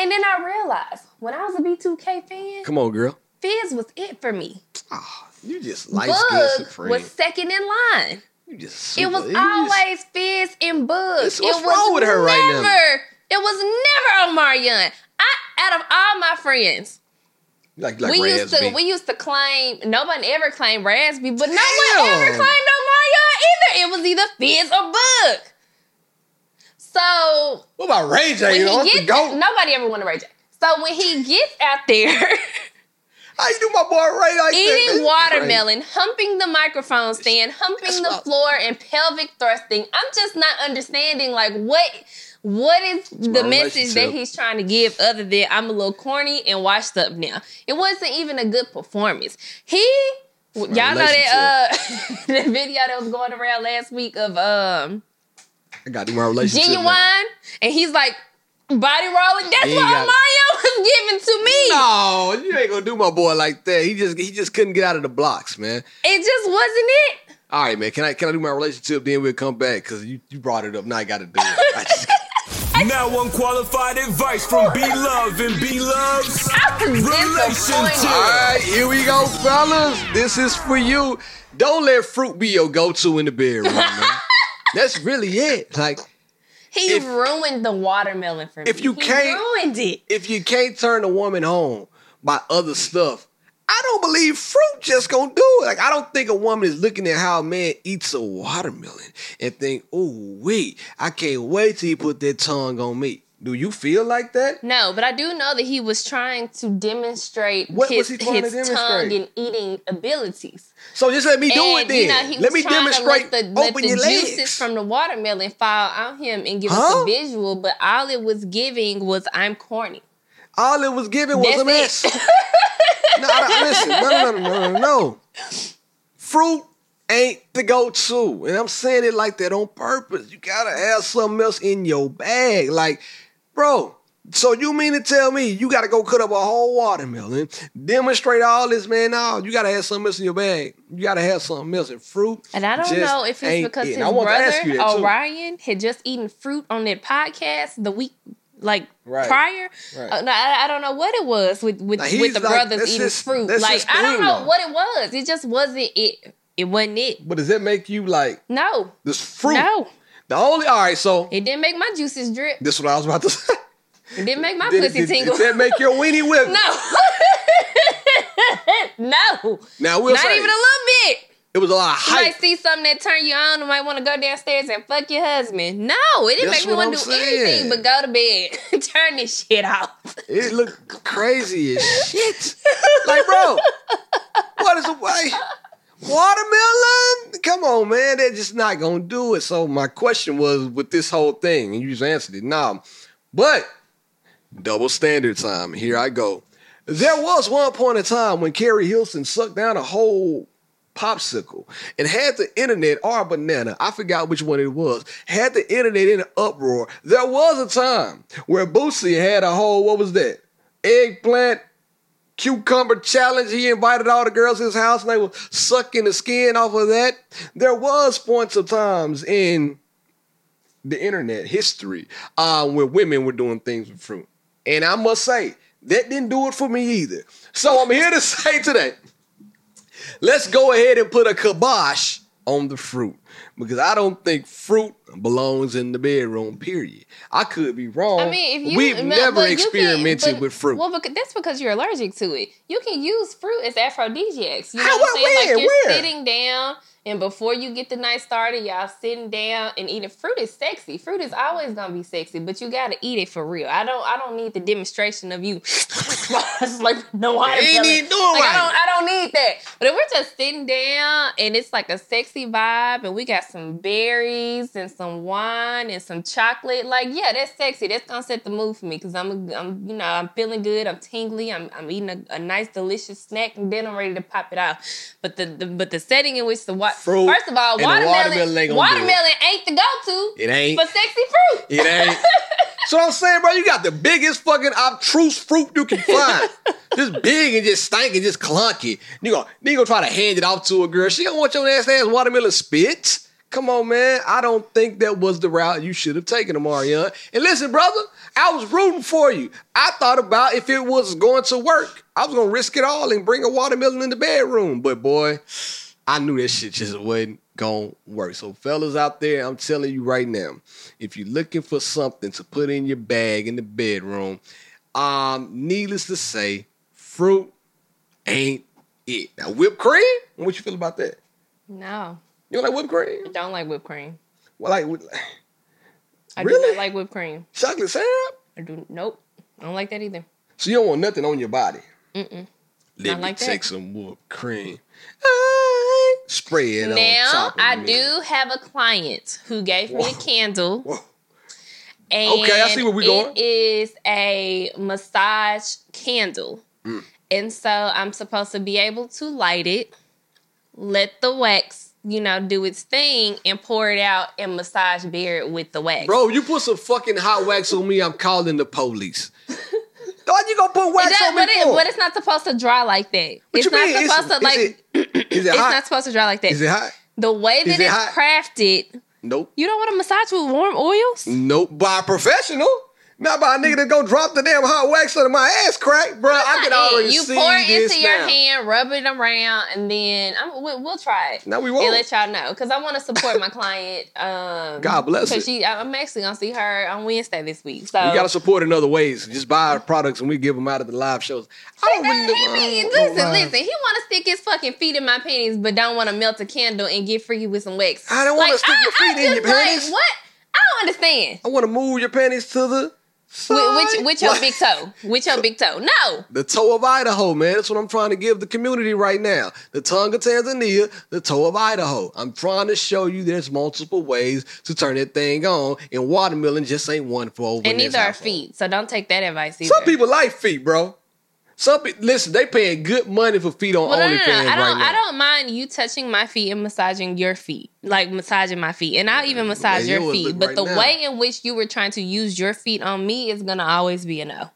And then I realized when I was a B2K fan, Come on, girl. Fizz was it for me. Oh, you just skin Boog was second in line. you just It was just- always Fizz and Boog. What's- it was wrong with her right now? It was never Omarion. I out of all my friends, like like we used to we used to claim nobody ever claimed Raz-B, but no Damn. one ever claimed Omarion either. It was either Fizz or Boog. So What about Ray J? You know, gets nobody ever wanted Ray J. So when he gets out there How you do my boy Ray like that? eating watermelon, humping the microphone stand, humping the floor, and pelvic thrusting, I'm just not understanding like what what is the message that he's trying to give other than I'm a little corny and washed up now. It wasn't even a good performance. He y'all know that uh the video that was going around last week of um. I got to do my relationship. genuine now. and he's like body rolling. That's He what got- Mario was giving to me. No, you ain't gonna do my boy like that. He just he just couldn't get out of the blocks, man. It just wasn't it. All right, man. Can I can I do my relationship? Then we'll come back because you, you brought it up. Now I got to do it. I just, Now unqualified advice from B Love and B Love's Relationship. All right, here we go, fellas. This is for you. Don't let fruit be your go-to in the bedroom, man. That's really it. Like, He If- ruined the watermelon for me. if you He can't- ruined it. if you can't turn a woman on by other stuff, I don't believe fruit just gonna do it. Like, I don't think a woman is looking at how a man eats a watermelon and think, oh, wait, I can't wait till he put that tongue on me. Do you feel like that? No, but I do know that he was trying to demonstrate What was his, he trying to his tongue and eating abilities. So just let me do it then. you know, let me demonstrate. let the, let the your juices legs. from the watermelon fall on him and give us a visual, but all it was giving was I'm corny. All it was giving was a mess. no, no, listen, no, no, no, no, no, no. Fruit ain't the go-to, and I'm saying it like that on purpose. You gotta have something else in your bag, like, bro. So you mean to tell me you gotta go cut up a whole watermelon, demonstrate all this, man? No, you gotta have something else in your bag. You gotta have something else. And fruit, And I don't know if it's because it. his to brother. O'Ryan had just eaten fruit on that podcast the week like Right. prior. Right. Uh, no, I, I don't know what it was with with, with the like- brothers eating his- fruit. Like I don't know what it was. It just wasn't it. It wasn't it. But does that make you like No, this fruit? no, The only all right. So it didn't make my juices drip. this is what I was about to say. It didn't make my Did, pussy did- tingle. did that make your weenie whip? no, no, Now we'll not say even a little bit. it was a lot of You hype. might see something that turn you on and might want to go downstairs and fuck your husband. No, it didn't That's make me want to do saying. anything but go to bed. turn this shit off. It looked crazy as shit. like, bro, what is the way? Watermelon? Come on, man. They're just not gonna do it. So my question was with this whole thing, and you just answered it. Nah. But double standard time. Here I go. There was one point in time when Keri Hilson sucked down a whole popsicle and had the internet or banana, I forgot which one it was, had the internet in an uproar. There was a time where Boosie had a whole, what was that? Eggplant cucumber challenge. He invited all the girls to his house and they were sucking the skin off of that. There was points of times in the internet history uh, where women were doing things with fruit. And I must say, that didn't do it for me either. So I'm here to say today, let's go ahead and put a kibosh on the fruit because I don't think fruit belongs in the bedroom. Period. I could be wrong. I mean, if you we've never experimented can- but- with fruit. Well, because, that's because you're allergic to it. You can use fruit as aphrodisiacs. You know How- what I'm saying? where? like you're Where? sitting down. And before you get the night started, y'all sitting down and eating fruit is sexy. Fruit is always gonna be sexy, but you gotta eat it for real. I don't I don't need the demonstration of you it's like no I ain't even doing like, right. I don't I don't need that. But if we're just sitting down and it's like a sexy vibe and we got some berries and some wine and some chocolate, like yeah, that's sexy. That's gonna set the mood for me because I'm I'm you know I'm feeling good. I'm tingly. I'm I'm eating a, a nice delicious snack and then I'm ready to pop it out. But the, the but the setting in which the wa- Fruit first of all watermelon watermelon ain't gonna do it. watermelon ain't the go to It ain't. for sexy fruit. It ain't. so I'm saying, bro, you got the biggest fucking obtruse fruit you can find. just big and just stinking, just clunky. You go, you gonna try to hand it off to a girl. She don't want your ass ass watermelon spit. Come on, man. I don't think that was the route you should have taken, Omarion. And listen, brother, I was rooting for you. I thought about if it was going to work, I was gonna risk it all and bring a watermelon in the bedroom. But boy, I knew that shit just wasn't gonna work. So, fellas out there, I'm telling you right now, if you're looking for something to put in your bag in the bedroom, um, needless to say, fruit ain't it. Now, whipped cream? What you feel about that? No, You don't like whipped cream? I don't like whipped cream. Well, like with- I do Really? not like whipped cream. chocolate syrup? I do nope. I don't like that either. So you don't want nothing on your body. Mm-mm. Let Not me like that. take some whipped cream. I spray it on Now top of I do have a client who gave me a candle. Whoa. And Okay, I see where we're going. It is a massage candle. Mm. And so I'm supposed to be able to light it, let the wax, you know, do its thing, and pour it out and massage bear it with the wax. Bro, you put some fucking hot wax on me, I'm calling the police. Why you gonna put wax does, on me but, it, but it's not supposed to dry like that. What it's not mean? supposed Is- to like is it, is it it's not supposed to dry like that. is it hot? the way that it it's crafted Nope. You don't want to massage with warm oils? Nope. By a professional. Not by a nigga that go drop the damn hot wax under my ass crack, bro. I can already you see pour it into your now. hand, rub it around, and then I'm, we, we'll try it. No, we won't. let y'all know because I want to support my client. Um, God bless Because she, I'm actually gonna see her on Wednesday this week. So You gotta support in other ways. Just buy our products and we give them out at the live shows. I don't really He mean, don't listen, listen. He want to stick his fucking feet in my panties, but don't want to melt a candle and get freaky with some wax. I don't wanna Like, stick I- feet I in your like, panties. What? I don't understand. I want to move your panties to the which with your big toe. Which your big toe. No. The toe of Idaho, man. That's what I'm trying to give the community right now. The tongue of Tanzania, the toe of Idaho. I'm trying to show you there's multiple ways to turn that thing on, and watermelon just ain't one for over. And neither are feet. So don't take that advice either. Some people like feet, bro. Some listen. They paying good money for feet on Well, no, no, no. I right don't. now. I don't mind you touching my feet and massaging your feet, like massaging my feet, and I'll even massage Yeah, your feet. But right the now. way in which you were trying to use your feet on me is gonna always be a no.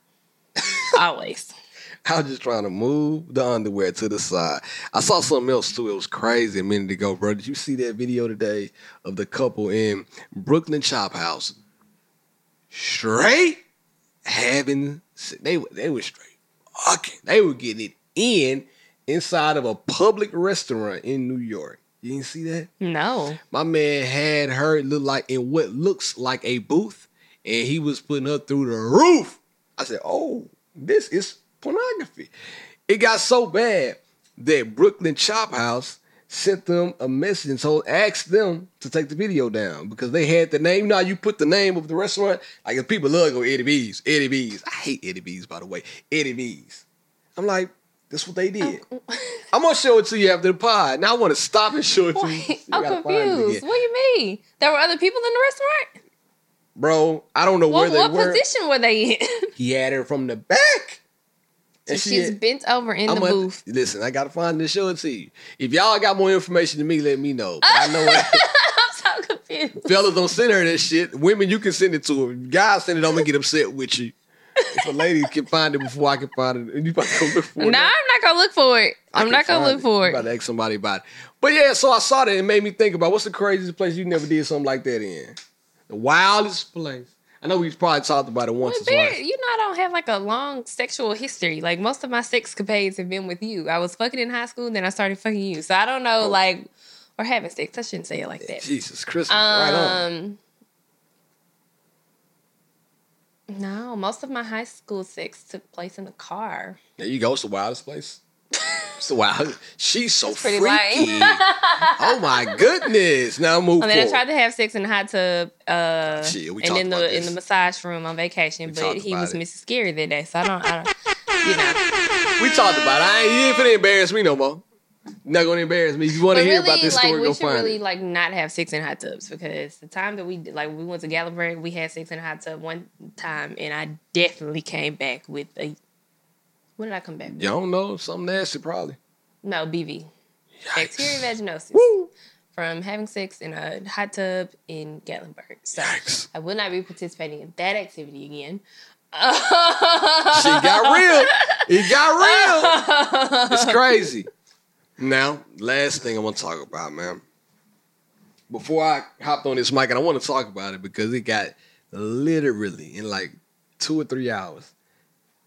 always. I was just trying to move the underwear to the side. I saw something else too. It was crazy a minute ago, bro. Did you see that video today of the couple in Brooklyn Chop House? Straight having they they were straight fucking. They were getting it in inside of a public restaurant in New York. You didn't see that? No. My man had her look like in what looks like a booth, and he was putting her through the roof. I said, "Oh, this is pornography." It got so bad that Brooklyn Chop House sent them a message and told asked them to take the video down because they had the name. You how you put the name of the restaurant? Like if people love go Eddie V's, Eddie V's. I hate Eddie V's by the way. Eddie V's. I'm like, that's what they did. I'm gonna show it to you after the pod. Now I want to stop and show it to you. You I'm it confused. What do you mean? There were other people in the restaurant? Bro, I don't know where they what were. What position were they in? He had her from the back. And she She's had- bent over in I'm the booth. Listen, I gotta find this show it to you. If y'all got more information than me, let me know. But I know what I'm so confused. fellas don't send her that shit. Women, you can send it to her. Guys send it, I'm gonna get upset with you. If a lady can find it before I can find it, you about to go look for No, it. I'm not gonna look for it. I I'm not gonna look for I'm it. About to ask somebody about it. But yeah, so I saw that and it made me think about what's the craziest place you never did something like that in? The wildest place. I know we probably talked about it once Well, or twice. you know I don't have like a long sexual history. Like most of my sex capades have been with you. I was fucking in high school, and then I started fucking you. So I don't know, Oh. like, or having sex. I shouldn't say it like that. Jesus Christmas, right on. Um, no, most of my high school sex took place in the car. There you go. It's the wildest place. The. She's so freaky. oh my goodness. Now move And then I tried to have sex in the hot tub, uh, Shit, and in the in the massage room on vacation. We but he was it. Mrs. Scary that day, so I don't, I don't, you know. we talked about it. I ain't here for to embarrass me no more. Not gonna embarrass me. If you want to But hear really, about this like story, we go should find really it. like not have sex in hot tubs because the time that we like we went to Gatlinburg, we had sex in a hot tub one time, and I definitely came back with a. What did I come back with? You don't know something nasty, probably. No, BV. Bacteria vaginosis. Woo. From having sex in a hot tub in Gatlinburg. So Yikes. I will not be participating in that activity again. She got real. It got real. It's crazy. Now, last thing I want to talk about, man. Before I hopped on this mic, and I want to talk about it because it got literally in like two or three hours,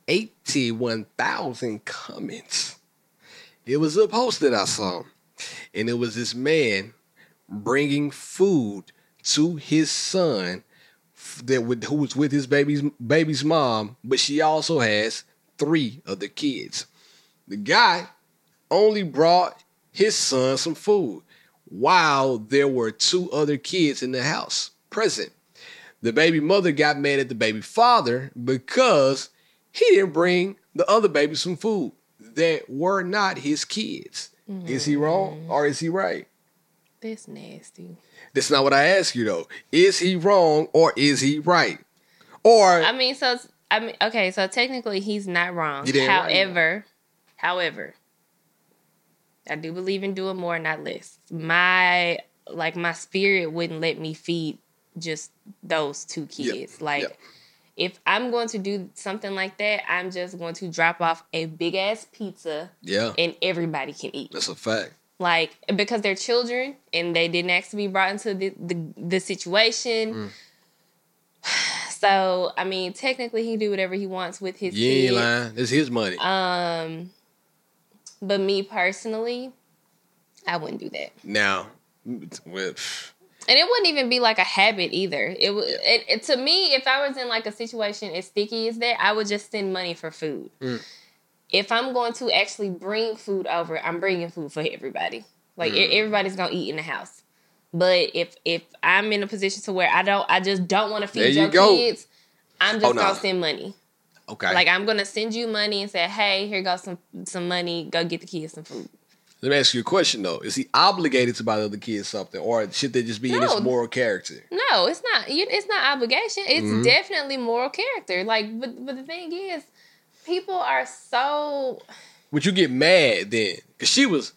81,000 comments. It was a post that I saw, and it was this man bringing food to his son that would, who was with his baby's baby's mom, but she also has three other kids. The guy only brought his son some food while there were two other kids in the house present. The baby mother got mad at the baby father because he didn't bring the other babies some food that were not his kids. Is he wrong mm-hmm. or is he right? That's nasty. That's not what I ask you though. Is he wrong or is he right? Or I mean, so I mean, okay, so technically he's not wrong. Didn't right. however, however, I do believe in doing more, not less. My like my spirit wouldn't let me feed just those two Yep, kids. Like yep. If I'm going to do something like that, I'm just going to drop off a big ass pizza yeah, and everybody can eat. that's a fact. like because they're children and they didn't ask to be brought into the the, the situation. Mm. So I mean, technically, he can do whatever he wants with his You ain't lying. It's his money. Um, but me personally, I wouldn't do that. now, pff, And it wouldn't even be like a habit either. It would. It, it, to me, if I was in like a situation as sticky as that, I would just send money for food. Mm. If I'm going to actually bring food over, I'm bringing food for everybody. Like e- everybody's gonna eat in the house. But if if I'm in a position to where I don't, I just don't want to feed you your go. kids, I'm just Oh, no. gonna send money. okay. Like I'm gonna send you money and say, hey, here goes some some money. Go get the kids some food. Let me ask you a question though: Is he obligated to buy the other kids something, or should they just be in No. his moral character? No, it's not. It's not obligation. It's Mhm. definitely moral character. Like, but but the thing is, people are so. Would you get mad then? Because she was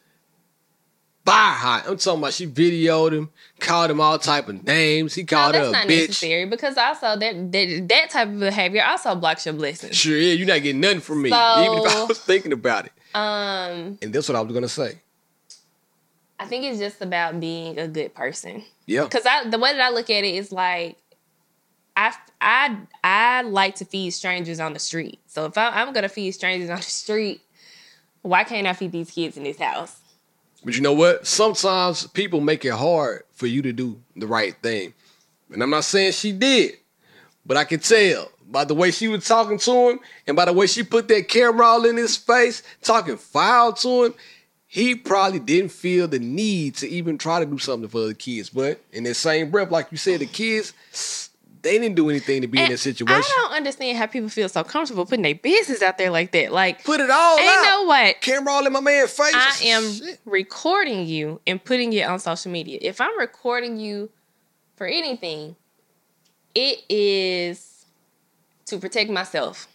fire hot. I'm talking about she videoed him, called him all type of names. He No, called that's her a not bitch. necessary because also that, that that type of behavior also blocks your blessings. Sure, yeah, you're not getting nothing from me, So- even if I was thinking about it. Um, And that's what I was gonna say. I think it's just about being a good person. Yeah, Because I the way that I look at it is like, I I I like to feed strangers on the street. So if I, I'm gonna feed strangers on the street, why can't I feed these kids in this house? but you know what? Sometimes people make it hard for you to do the right thing, and I'm not saying she did, but I can tell by the way she was talking to him and by the way she put that camera all in his face, talking foul to him. He probably didn't feel the need to even try to do something for the kids. But in that same breath, like you said, the kids, they didn't do anything to be in that situation. I don't understand how people feel so comfortable putting their business out there like that. Like, Put it all ain't out. no what. Camera all in my man's face. I am Shit. recording you and putting it on social media. If I'm recording you for anything, it is to protect myself.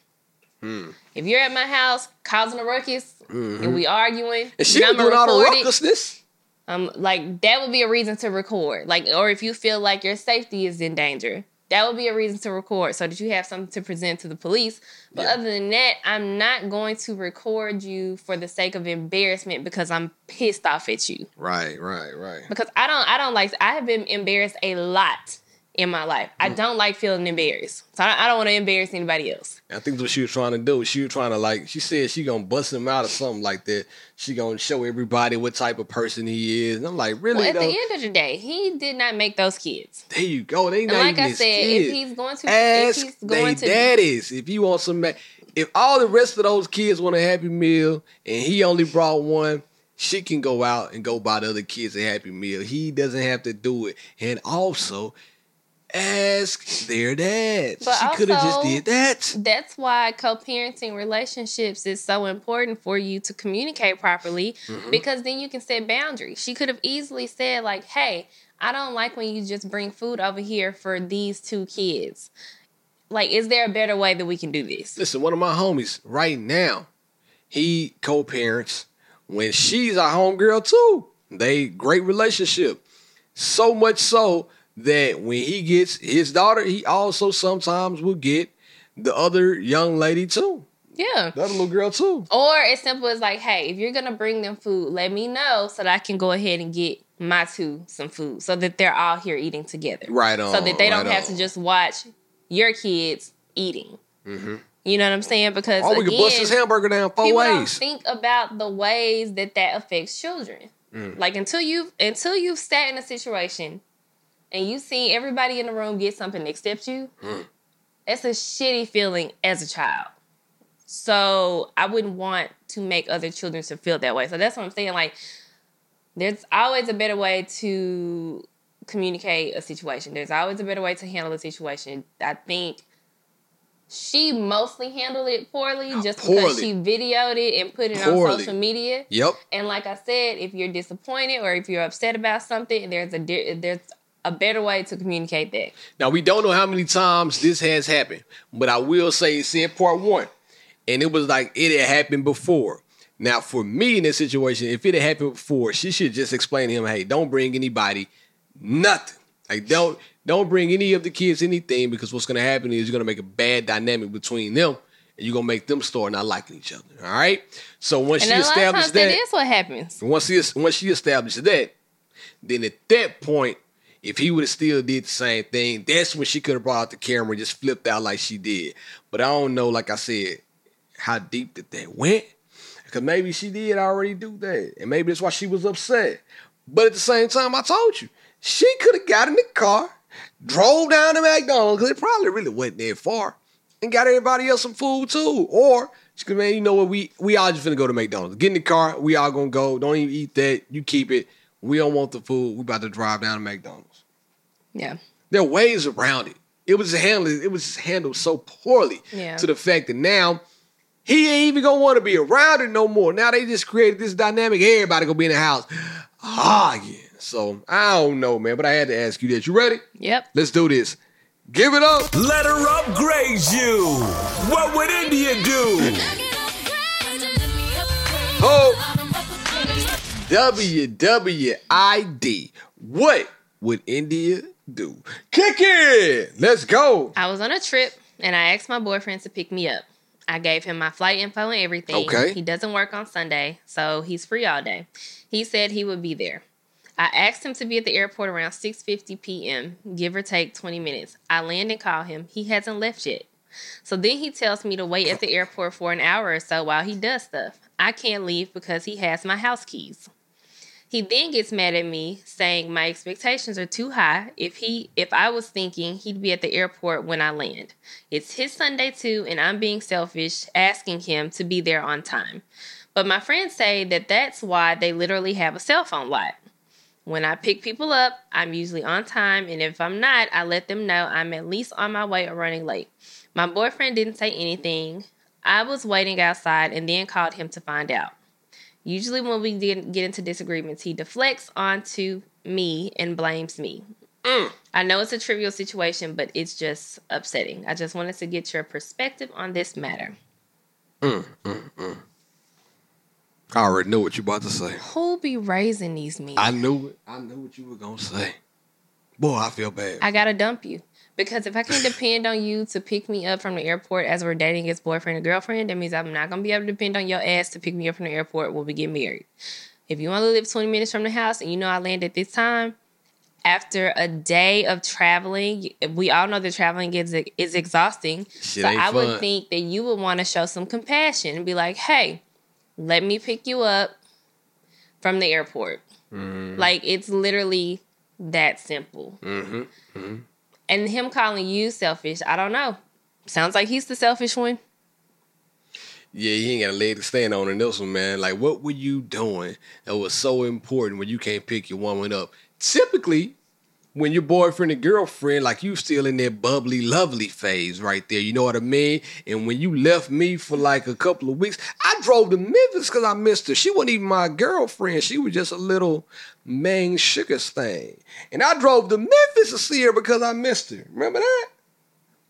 Hmm. If you're at my house causing a ruckus and we arguing, Mm-hmm. And she was and I'ma doing all the ruckusness. um, like that would be a reason to record. Like, or if you feel like your safety is in danger, that would be a reason to record so that you have something to present to the police. But Yeah. other than that, I'm not going to record you for the sake of embarrassment because I'm pissed off at you. Right, right, right. Because I don't, I don't like. I have been embarrassed a lot in my life. I Mm. don't like feeling embarrassed, so I, I don't want to embarrass anybody else. I think that's what she was trying to do. She was trying to like. She said she gonna bust him out or something like that. She gonna show everybody what type of person he is. And I'm like, really Well, at though? the end of the day, he did not make those kids. there you go. They And not like I said, kids. if he's going to, if Ask he's they going to, daddies if you want some. If all the rest of those kids want a happy meal and he only brought one, she can go out and go buy the other kids a happy meal. He doesn't have to do it. And also, ask their dads. But she could have just did that. that's why co-parenting relationships is so important for you to communicate properly Mm-hmm. because then you can set boundaries she could have easily said like hey i don't like when you just bring food over here for these two kids like is there a better way that we can do this Listen, one of my homies right now, he co-parents when she's our homegirl too. They great relationship. So much so that when he gets his daughter, he also sometimes will get the other young lady too. yeah That little girl too. or as simple as like hey if you're gonna bring them food let me know so that i can go ahead and get my two some food so that they're all here eating together Right on. so that they don't have to just watch your kids eating. You know what I'm saying? Because Oh, we again, can bust this hamburger down four people don't ways. think about the ways that that affects children. Mm. Like until you've until you've sat in a situation and you seen everybody in the room get something except you, Mm. that's a shitty feeling as a child. So I wouldn't want to make other children to feel that way. So that's what I'm saying. Like, there's always a better way to communicate a situation. There's always a better way to handle a situation. I think she mostly handled it poorly just because she videoed it and put it on social media. Yep. And like I said, if you're disappointed or if you're upset about something, there's a there's a better way to communicate that. Now we don't know how many times this has happened, but I will say it said part one, and it was like it had happened before. Now for me in this situation, if it had happened before, she should just explain to him, "Hey, don't bring anybody, nothing. Like don't don't bring any of the kids anything because what's gonna happen is you're gonna make a bad dynamic between them, and you're gonna make them start not liking each other. All right. So once And she a lot of times established that that, is what happens. once he once she established that, then at that point, if he would have still did the same thing, that's when she could have brought out the camera and just flipped out like she did. But I don't know, like I said, how deep that that went. Because maybe she did already do that. And maybe that's why she was upset. But at the same time, I told you, she could have got in the car, drove down to McDonald's, because it probably really wasn't that far, and got everybody else some food too. Or she could, man, you know what, we we all just finna go to McDonald's. Get in the car, we all gonna go. Don't even eat that. You keep it. We don't want the food. We about to drive down to McDonald's. Yeah. There are ways around it. It was handled. It was handled so poorly Yeah. to the fact that now he ain't even gonna want to be around it no more. Now they just created this dynamic. Everybody gonna be in the house. Ah, yeah. So I don't know, man. But I had to ask you that. You ready? Yep. Let's do this. Give it up. Let her upgrade you. What would India do? Oh, WWID. What would India do? Kick it. Let's go. I was on a trip and I asked my boyfriend to pick me up. I gave him my flight info and everything. Okay. He doesn't work on Sunday, so he's free all day. He said he would be there. I asked him to be at the airport around 6:50 p.m., give or take 20 minutes. I land and call him. He hasn't left yet. So then he tells me to wait at the airport for an hour or so while he does stuff. I can't leave because he has my house keys. He then gets mad at me saying my expectations are too high if he if I was thinking he'd be at the airport when I land. It's his Sunday too and I'm being selfish asking him to be there on time. But my friends say that that's why they literally have a cell phone lot. When I pick people up, I'm usually on time and if I'm not, I let them know I'm at least on my way or running late. My boyfriend didn't say anything. I was waiting outside and then called him to find out. Usually, when we get, get into disagreements, he deflects onto me and blames me. Mm. I know it's a trivial situation, but it's just upsetting. I just wanted to get your perspective on this matter. Mm, mm, I already know what you about to say. Who be raising these men? I knew it. I knew what you were gonna say. Boy, I feel bad. I gotta dump you because if I can depend on you to pick me up from the airport as we're dating as boyfriend and girlfriend, that means I'm not gonna be able to depend on your ass to pick me up from the airport when we get married. If you only live 20 minutes from the house and you know I land at this time, after a day of traveling, we all know that traveling is is exhausting. Shit so I would think that you would want to show some compassion and be like, "Hey, let me pick you up from the airport." Mm-hmm. Like it's literally that simple. Mm-hmm. And him calling you selfish, I don't know. Sounds like he's the selfish one. Yeah, you ain't got a leg to stand on in this one, man. Like, what were you doing that was so important when you can't pick your woman up? Typically, when your boyfriend and girlfriend, like you still in that bubbly, lovely phase right there. You know what I mean? And when you left me for like a couple of weeks, I drove to Memphis because I missed her. She wasn't even my girlfriend. She was just a little main sugar thing. And I drove to Memphis to see her because I missed her. Remember that?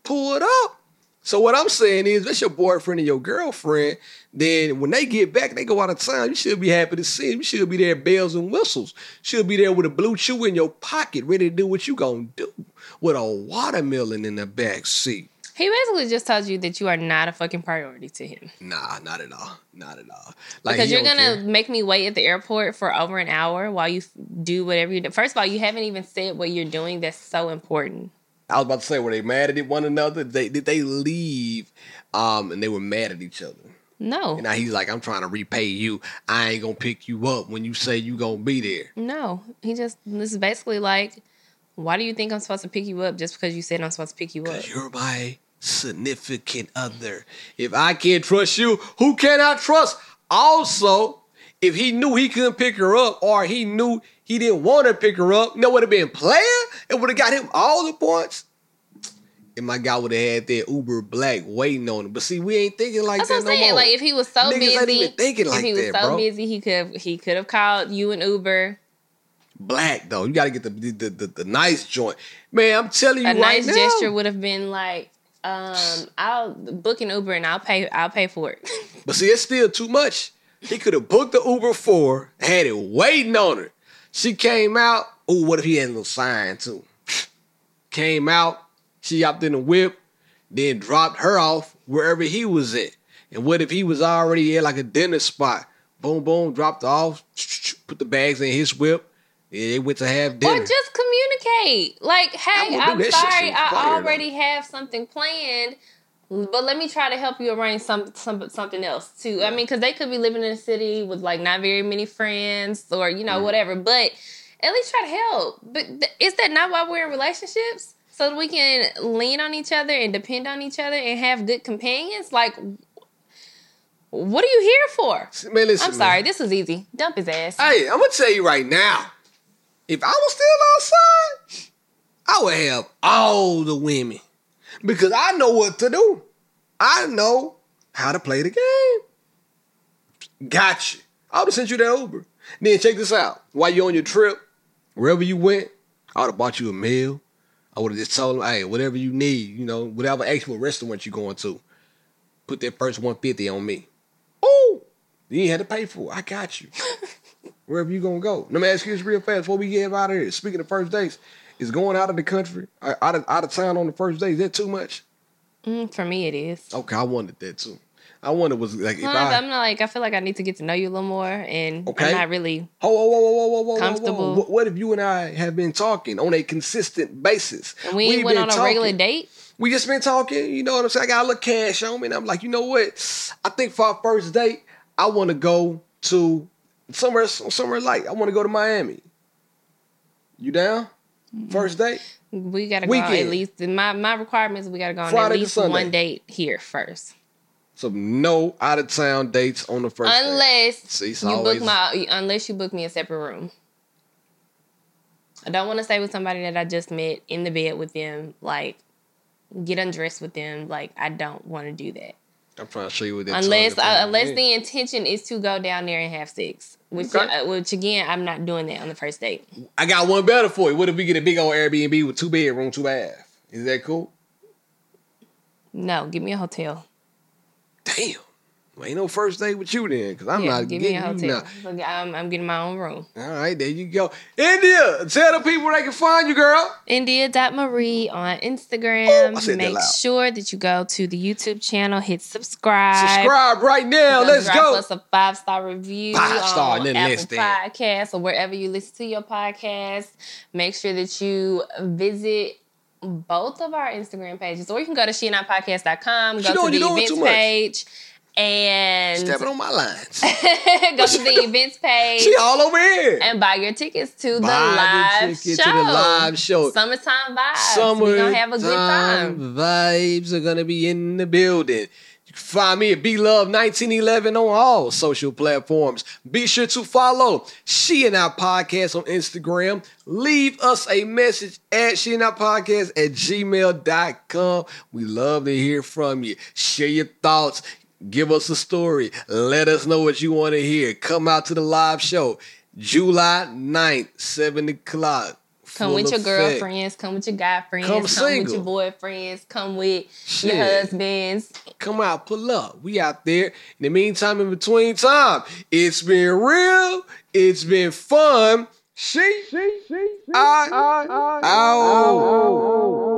Pull it up. So what I'm saying is, that's your boyfriend and your girlfriend. Then when they get back, they go out of town. You should be happy to see them. You should be there, bells and whistles. Should be there with a BlueChew in your pocket, ready to do what you gonna do, with a watermelon in the back seat. He basically just tells you that you are not a fucking priority to him. Nah, not at all. Not at all. Like Because you're gonna care. make me wait at the airport for over an hour while you do whatever you do. First of all, you haven't even said what you're doing that's so important. I was about to say, were they mad at one another? They did they leave? Um, and they were mad at each other. No. And now he's like, I'm trying to repay you. I ain't gonna pick you up when you say you gonna be there. No. He just this is basically like, why do you think I'm supposed to pick you up just because you said I'm supposed to pick you up? You're my significant other. If I can't trust you, who can I trust? Also, if he knew he couldn't pick her up or he knew he didn't want to pick her up, you know what have been player? It would have got him all the points. And my guy would have had that Uber Black waiting on him. But see, we ain't thinking like that. That's that what I'm no saying. more. Like if he was so Niggas busy, ain't even thinking like if he was that, so bro. busy, he could he could have called you an Uber, Black though, you got to get the the, the the the nice joint, man. I'm telling you a right nice now. gesture would have been like, um, I'll book an Uber and I'll pay I'll pay for it. But see, it's still too much. He could have booked the Uber for had it waiting on her. She came out. Oh, what if he had a little sign too? Came out. She hopped in the whip. then dropped her off wherever he was at. And what if he was already at like a dinner spot? Boom, boom, dropped off, put the bags in his whip. Yeah, they went to have dinner. Or just communicate. Like, hey, I would do I'm sorry, I already have something planned, but let me try to help you arrange some, some something else too. I mean, because they could be living in a city with like not very many friends or you know whatever, but at least try to help. But th- is that not why we're in relationships? So that we can lean on each other and depend on each other and have good companions. Like, what are you here for? Man, listen, I'm man. sorry, this was easy. Dump his ass. Hey, I'm gonna tell you right now. If I was still outside, I would have all the women because I know what to do. I know how to play the game. Gotcha. I would have sent you that Uber. Then check this out. While you're on your trip, wherever you went, I would have bought you a meal. I would have just told them, hey, whatever you need, you know, whatever actual restaurant you're going to, put that first 150 on me. Oh, you ain't had to pay for it. I got you. Wherever you gonna go. Let me ask you this real fast before we get out of here. Speaking of first dates, is going out of the country, out of out of town on the first day, is that too much? Mm, for me, it is. Okay, I wanted that too. I wanted was like if I I'm not like I feel like I need to get to know you a little more, and Okay. I'm not really. Whoa, whoa, whoa, whoa, whoa, Comfortable. What, what if you and I have been talking on a consistent basis? And we We've went been on a talking. regular date. We just been talking, you know what I'm saying? I got a little cash on me, and I'm like, you know what? I think for our first date, I want to go to somewhere, somewhere like I want to go to Miami. You down? Mm-hmm. First date? We gotta go on Weekend. at least. My my requirements. We gotta go on Friday at to least Sunday. one date here first, So no out of town dates on the first date. unless See, you always- book my unless you book me a separate room. I don't want to stay with somebody that I just met in the bed with them. Like, get undressed with them. Like, I don't want to do that. I'm trying to show you what that unless uh, unless the intention is to go down there and have sex, which Okay. uh, which again I'm not doing that on the first date. I got one better for you. What if we get a big old Airbnb with two bedroom, two bath? Is that cool? No, give me a hotel. Damn. Ain't no first date with you then, because I'm yeah, not give me a getting you hotel. now. I'm, I'm getting my own room. All right, there you go. India, tell the people they can find you, girl. India.Marie on Instagram. Oh, I said that Make loud. sure that you go to the YouTube channel, hit subscribe. Subscribe right now. Go Let's go. us a five star review Five star, on Apple. Podcasts or wherever you listen to your podcast. Make sure that you visit both of our Instagram pages, or you can go to sheandipodcast.com, She go to the events too much. And Stepping on my lines. go to the events page. she all over here. and buy your tickets to the Buy the live show. to the live show. Summertime vibes. Summer We're gonna have a good time. vibes are gonna be in the building. You can find me at B Love 1911 on all social platforms. Be sure to follow She and I Podcast on Instagram. Leave us a message at She and I Podcast at gmail.com. We love to hear from you. Share your thoughts. Give us a story. Let us know what you want to hear. Come out to the live show. July 9th, 7 o'clock. Come with your effect. girlfriends, come with your guy friends, Come come, with your boyfriends, come with Shit. your husbands. Come out, pull up. We out there. In the meantime, in between time, it's been real. It's been fun. She, she, she, I, I, I,